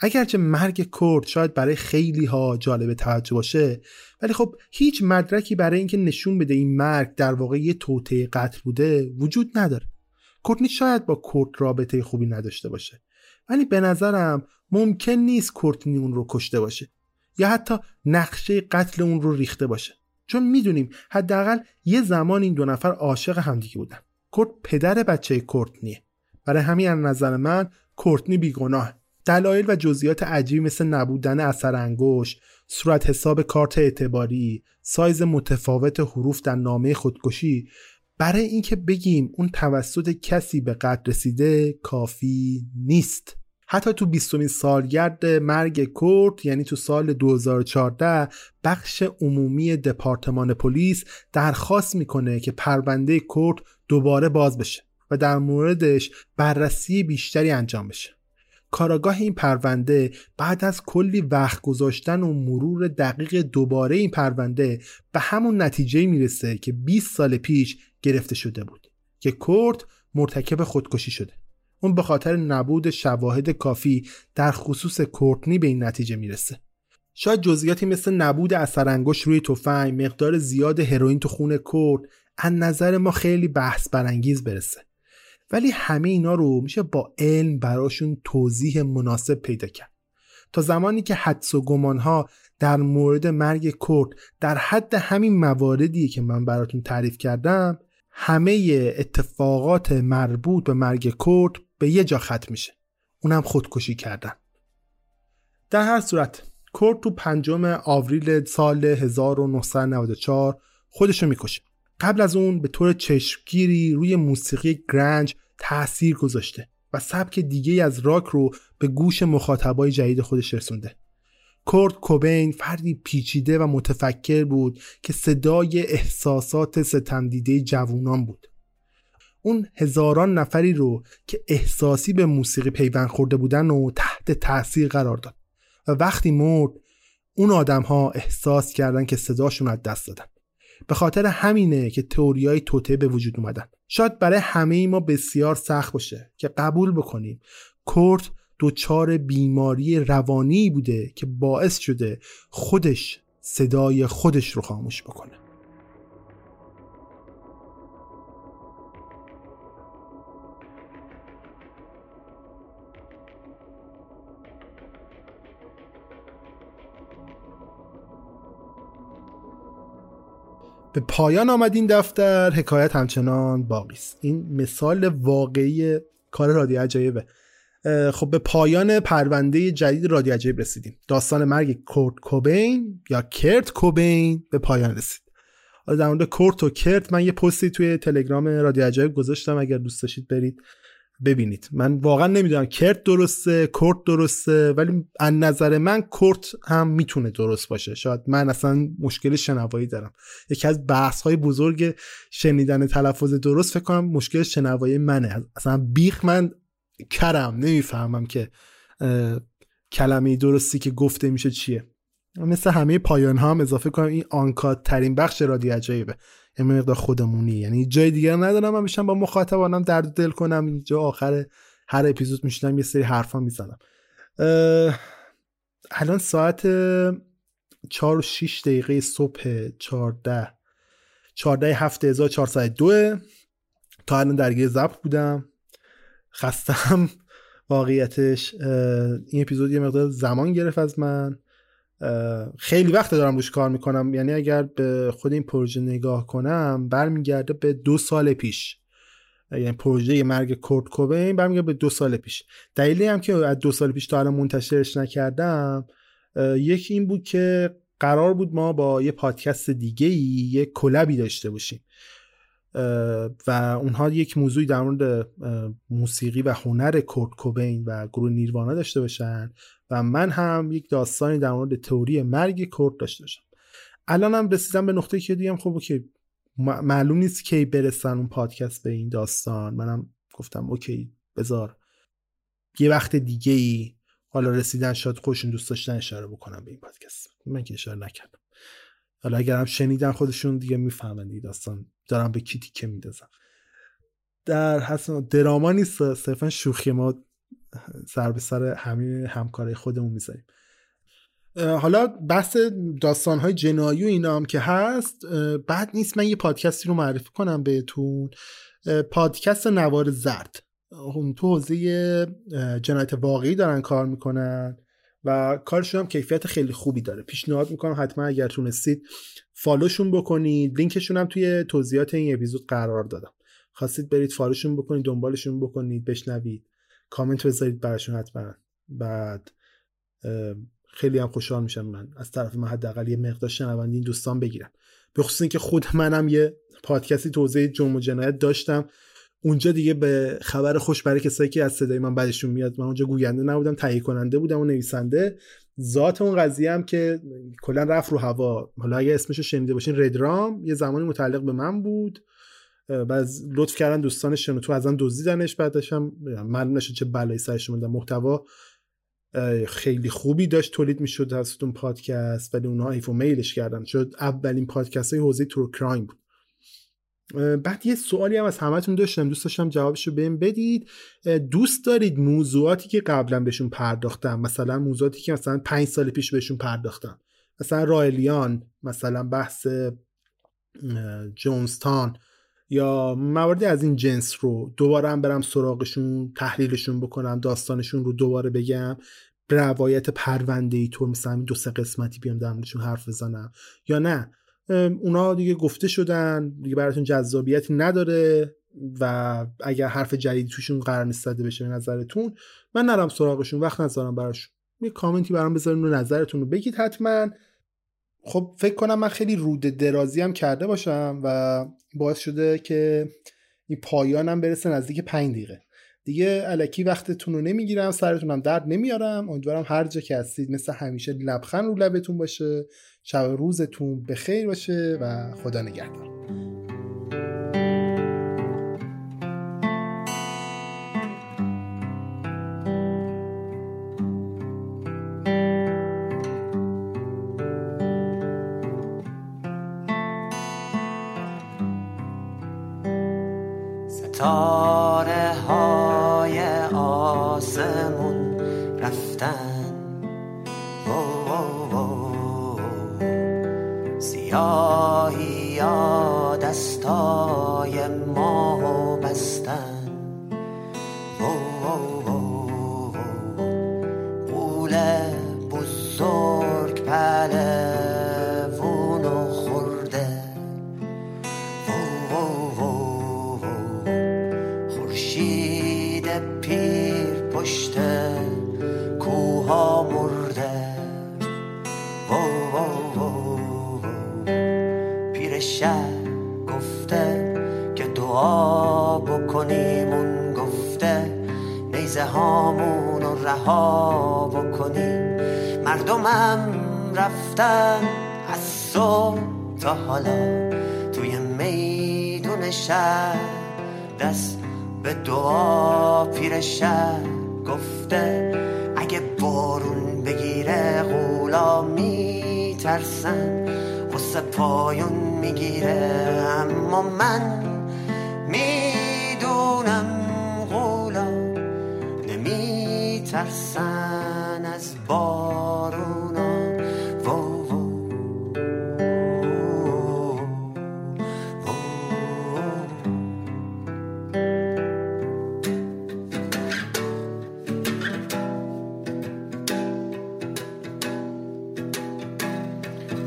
اگرچه مرگ کرد شاید برای خیلی ها جالب توجه باشه ولی خب هیچ مدرکی برای اینکه نشون بده این مرگ در واقع یه توطعه قتل بوده وجود نداره. کورتنی شاید با کورت رابطه خوبی نداشته باشه ولی به نظرم ممکن نیست کورتنی اون رو کشته باشه یا حتی نقشه قتل اون رو ریخته باشه. چون می‌دونیم حداقل یه زمان این دو نفر عاشق همدیگه بودن. کورت پدر بچه کورتنیه. برای همین از نظر من کورتنی بیگناه. دلایل و جزئیات عجیبی مثل نبودن اثر انگشت صورت حساب کارت اعتباری سایز متفاوت حروف در نامه خودکشی برای اینکه بگیم اون توسط کسی به قدر رسیده کافی نیست. حتی تو 20 سالگرد مرگ کورت یعنی تو سال 2014 بخش عمومی دپارتمان پلیس درخواست می‌کنه که پرونده کورت دوباره باز بشه و در موردش بررسی بیشتری انجام بشه. کاراگاه این پرونده بعد از کلی وقت گذاشتن و مرور دقیق دوباره این پرونده به همون نتیجه می‌رسه که 20 سال پیش گرفته شده بود که کورت مرتکب خودکشی شده. اون به خاطر نبود شواهد کافی در خصوص کورتنی به این نتیجه می‌رسه. شاید جزئیاتی مثل نبود اثرانگشت روی تفنگ مقدار زیاد هروئین تو خون کورت از نظر ما خیلی بحث برانگیز برسه. ولی همه اینا رو میشه با علم براشون توضیح مناسب پیدا کرد. تا زمانی که حدس و گمانها در مورد مرگ کرد در حد همین مواردی که من براتون تعریف کردم همه اتفاقات مربوط به مرگ کرد به یه جا ختم میشه. اونم خودکشی کردن. در هر صورت کرد تو پنجم آوریل سال 1994 خودشو می‌کشه. قبل از اون به طور چشمگیری روی موسیقی گرنج تاثیر گذاشته و سبک دیگه از راک رو به گوش مخاطبای جدید خودش رسونده. کورت کوبین فردی پیچیده و متفکر بود که صدای احساسات ستمدیده جوونان بود. اون هزاران نفری رو که احساسی به موسیقی پیوند خورده بودن و تحت تاثیر قرار داد. و وقتی مرد اون آدم ها احساس کردن که صداشون از دست دادن. به خاطر همینه که تئوریای توته به وجود اومدن. شاید برای همه ما بسیار سخت باشه که قبول بکنیم. کورت دچار بیماری روانی بوده که باعث شده خودش صدای خودش رو خاموش بکنه. به پایان آمد این دفتر. حکایت همچنان باقی است. این مثال واقعی کار رادیو عجایبه. خب به پایان پرونده جدید رادیو عجایب رسیدیم. داستان مرگ کورت کوبین یا کرت کوبین به پایان رسید. حالا در مورد کورت و کرت من یه پستی توی تلگرام رادیو عجایب گذاشتم. اگر دوست داشتید برید. ببینید. من واقعا نمی‌دونم کرت درسته کورت درسته ولی از نظر من کورت هم می‌تونه درست باشه. شاید من اصلا مشکل شنوایی دارم. یکی از بحث های بزرگ شنیدن تلفظ درست فکر کنم مشکل شنوایی منه. اصلا بیخ من کرم نمی‌فهمم که کلمه درستی که گفته میشه چیه. مثل همه پایان ها هم اضافه کنم این آنکات ترین بخش رادیو عجایبه. یه مقدار خودمونی. یعنی جای دیگر ندارم من میشم با مخاطبانم درد دل کنم. اینجا آخر هر اپیزود میشنم یه سری حرفا می‌زنم. الان ساعت 4 و 6 دقیقه صبح 14 14 7402 تا الان درگیر ضبط بودم. خستم. واقعیتش این اپیزود یه مقدار زمان گرفت از من. خیلی وقت دارم روش کار می‌کنم. یعنی اگر به خود این پروژه نگاه کنم برمیگرده به دو سال پیش. یعنی پروژه مرگ کورت کوبین برمیگرده به دو سال پیش. دلیلی هم که از دو سال پیش تا الان منتشرش نکردم یکی این بود که قرار بود ما با یه پادکست دیگه ای یه کلبی داشته باشیم. و اونها یک موضوعی در مورد موسیقی و هنر کورت کوبین و گروه نیروانا داشته باشن. و من هم یک داستانی در مورد تئوری مرگ کورت داشته باشم. الان هم رسیدم به نقطه که دیگه خب که معلوم نیست کی برسن اون پادکست به این داستان. منم گفتم اوکی بذار. یه وقت دیگه ای حالا رسیدن شاید خوشون دوست داشتن اشاره بکنم به این پادکست. من که اشاره نکردم. حالا اگرم شنیدن خودشون دیگه می‌فهمن دیگه داستان. دارم به کی تیکه میدازم در حسن دراما نیست صرفا شوخی ما سر به سر همین همکارای خودمون می‌ذاریم. حالا بحث داستانهای جنایی و اینا هم که هست بعد نیست من یه پادکستی رو معرفی کنم بهتون. پادکست نوار زرد. تو حوزه جنایت واقعی دارن کار می‌کنن و کارشون هم کیفیت خیلی خوبی داره. پیشنهاد می‌کنم حتما اگر تونستید فالوشون بکنید. لینکشون هم توی توضیحات این اپیزود قرار دادم. خواستید برید فالوشون بکنید دنبالشون بکنید بشنوید. کامنت بذارید براشون حتما. بعد خیلی هم خوشحال میشم من از طرف من حداقل یه مقدار شنوندی این دوستان بگیرم. به خصوص اینکه خود منم یه پادکستی توضیح جرم و جنایت داشتم. اونجا دیگه به خبر خوش برای کسایی که از صدای من بعدشون میاد من اونجا گوینده نبودم تهیه کننده بودم و نویسنده. ذات اون قضیه هم که کلا رفت رو هوا. حالا اگه اسمش رو شنیده باشین ردرام یه زمانی متعلق به من بود. بعد لطف کردن دوستانش تو ازم دزدیدنش بعدش هم معلوم نشد چه بلایی سرش اومد محتوا خیلی خوبی داشت تولید می‌شد توسط اون پادکست ولی اونها ایف و میلش کردن. شد اولین پادکست های حوزه ترو کرایم بود. بعد یه سوالی هم از همتون داشتم. دوست داشتم جوابشو بهم بدید. دوست دارید موضوعاتی که قبلا بهشون پرداختم؟ مثلا موضوعاتی که مثلا پنج سال پیش بهشون پرداختم. مثلا رایلیان مثلا بحث جونستان. یا مواردی از این جنس رو دوباره هم برم سراغشون تحلیلشون بکنم داستانشون رو دوباره بگم روایت پرونده ای طور مثلا دو سه قسمتی بیام در حرف بزنم یا نه؟ اونا دیگه گفته شدن دیگه براتون جذابیتی نداره و اگر حرف جدیدی توشون قرار نیست بشه به نظرتون من نرم سراغشون وقت نذارم براشون. یه کامنتی برام بذارین و نظرتون رو بگید حتما. خب فکر کنم من خیلی رود درازی هم کرده باشم و باعث شده که این پایانم برسه نزدیک پنج دقیقه. دیگه علکی وقتتون رو نمی‌گیرم سرتونم درد نمیارم امیدوارم هر جا که هستید مثل همیشه لبخند رو لبتون باشه شب روزتون به خیر باشه و خدا نگهدار.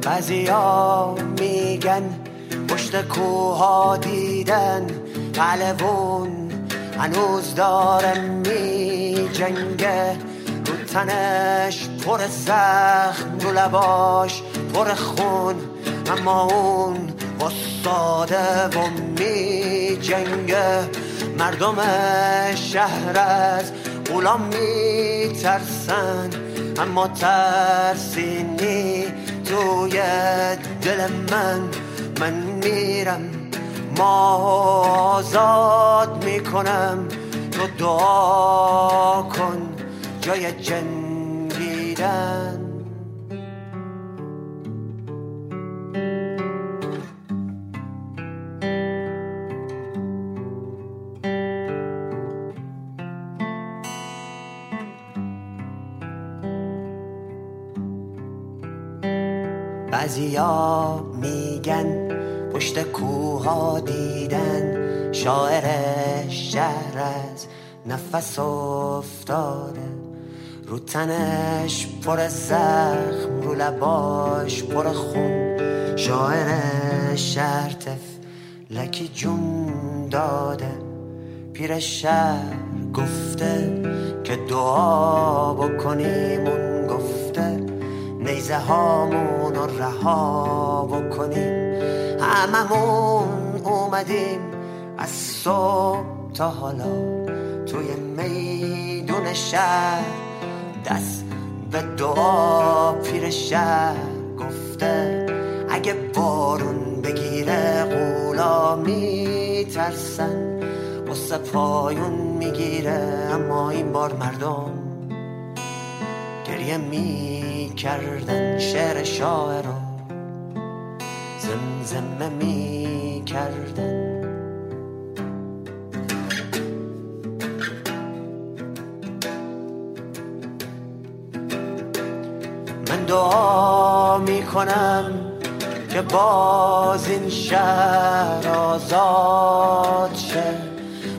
بعضیا میگن پشت کوها دیدن قلبون هنوز داره می جنگه رو تنش پر زخم رو لباش پر خون اما اون استاده و می جنگه مردم شهر از غلام می ترسن اما ترسینی توی دل من من میرم. ما آزاد می‌کنم. تو دعا کن جای جنگیدن. بعضیا میگن پشت کوها دیدن شاعر شهر از نفس افتاده. رو تنش پر زخم رو لباش پر خون. شاعر شهر لکی جون داده. پیر شهر گفته که دعا بکنیم اون گفته. نیزه هامون رها بکنیم. هممون اومدیم از صبح تا حالا. توی میدون شهر دست به دعا پیر شهر گفته اگه بارون بگیره قولا میترسن. قصه پایون می‌گیره اما این بار مردم گریه می‌کردن شعر شاعر رو زمزمه می‌کردن. من دعا می‌کنم که باز این شهر آزاد شه.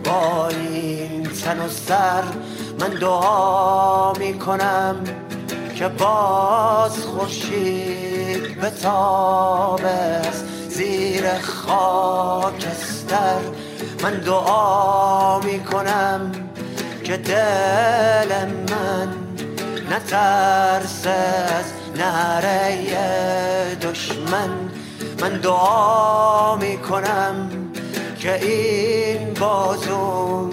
با این تن و سر من دعا می‌کنم که باز خورشید به از زیر خاکستر. من دعا می‌کنم که دل من نترس از نره دشمن. من دعا می‌کنم که این بازوم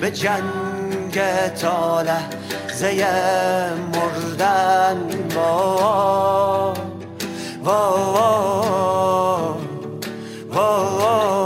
به جنگ تا لحظه مردن با وا وا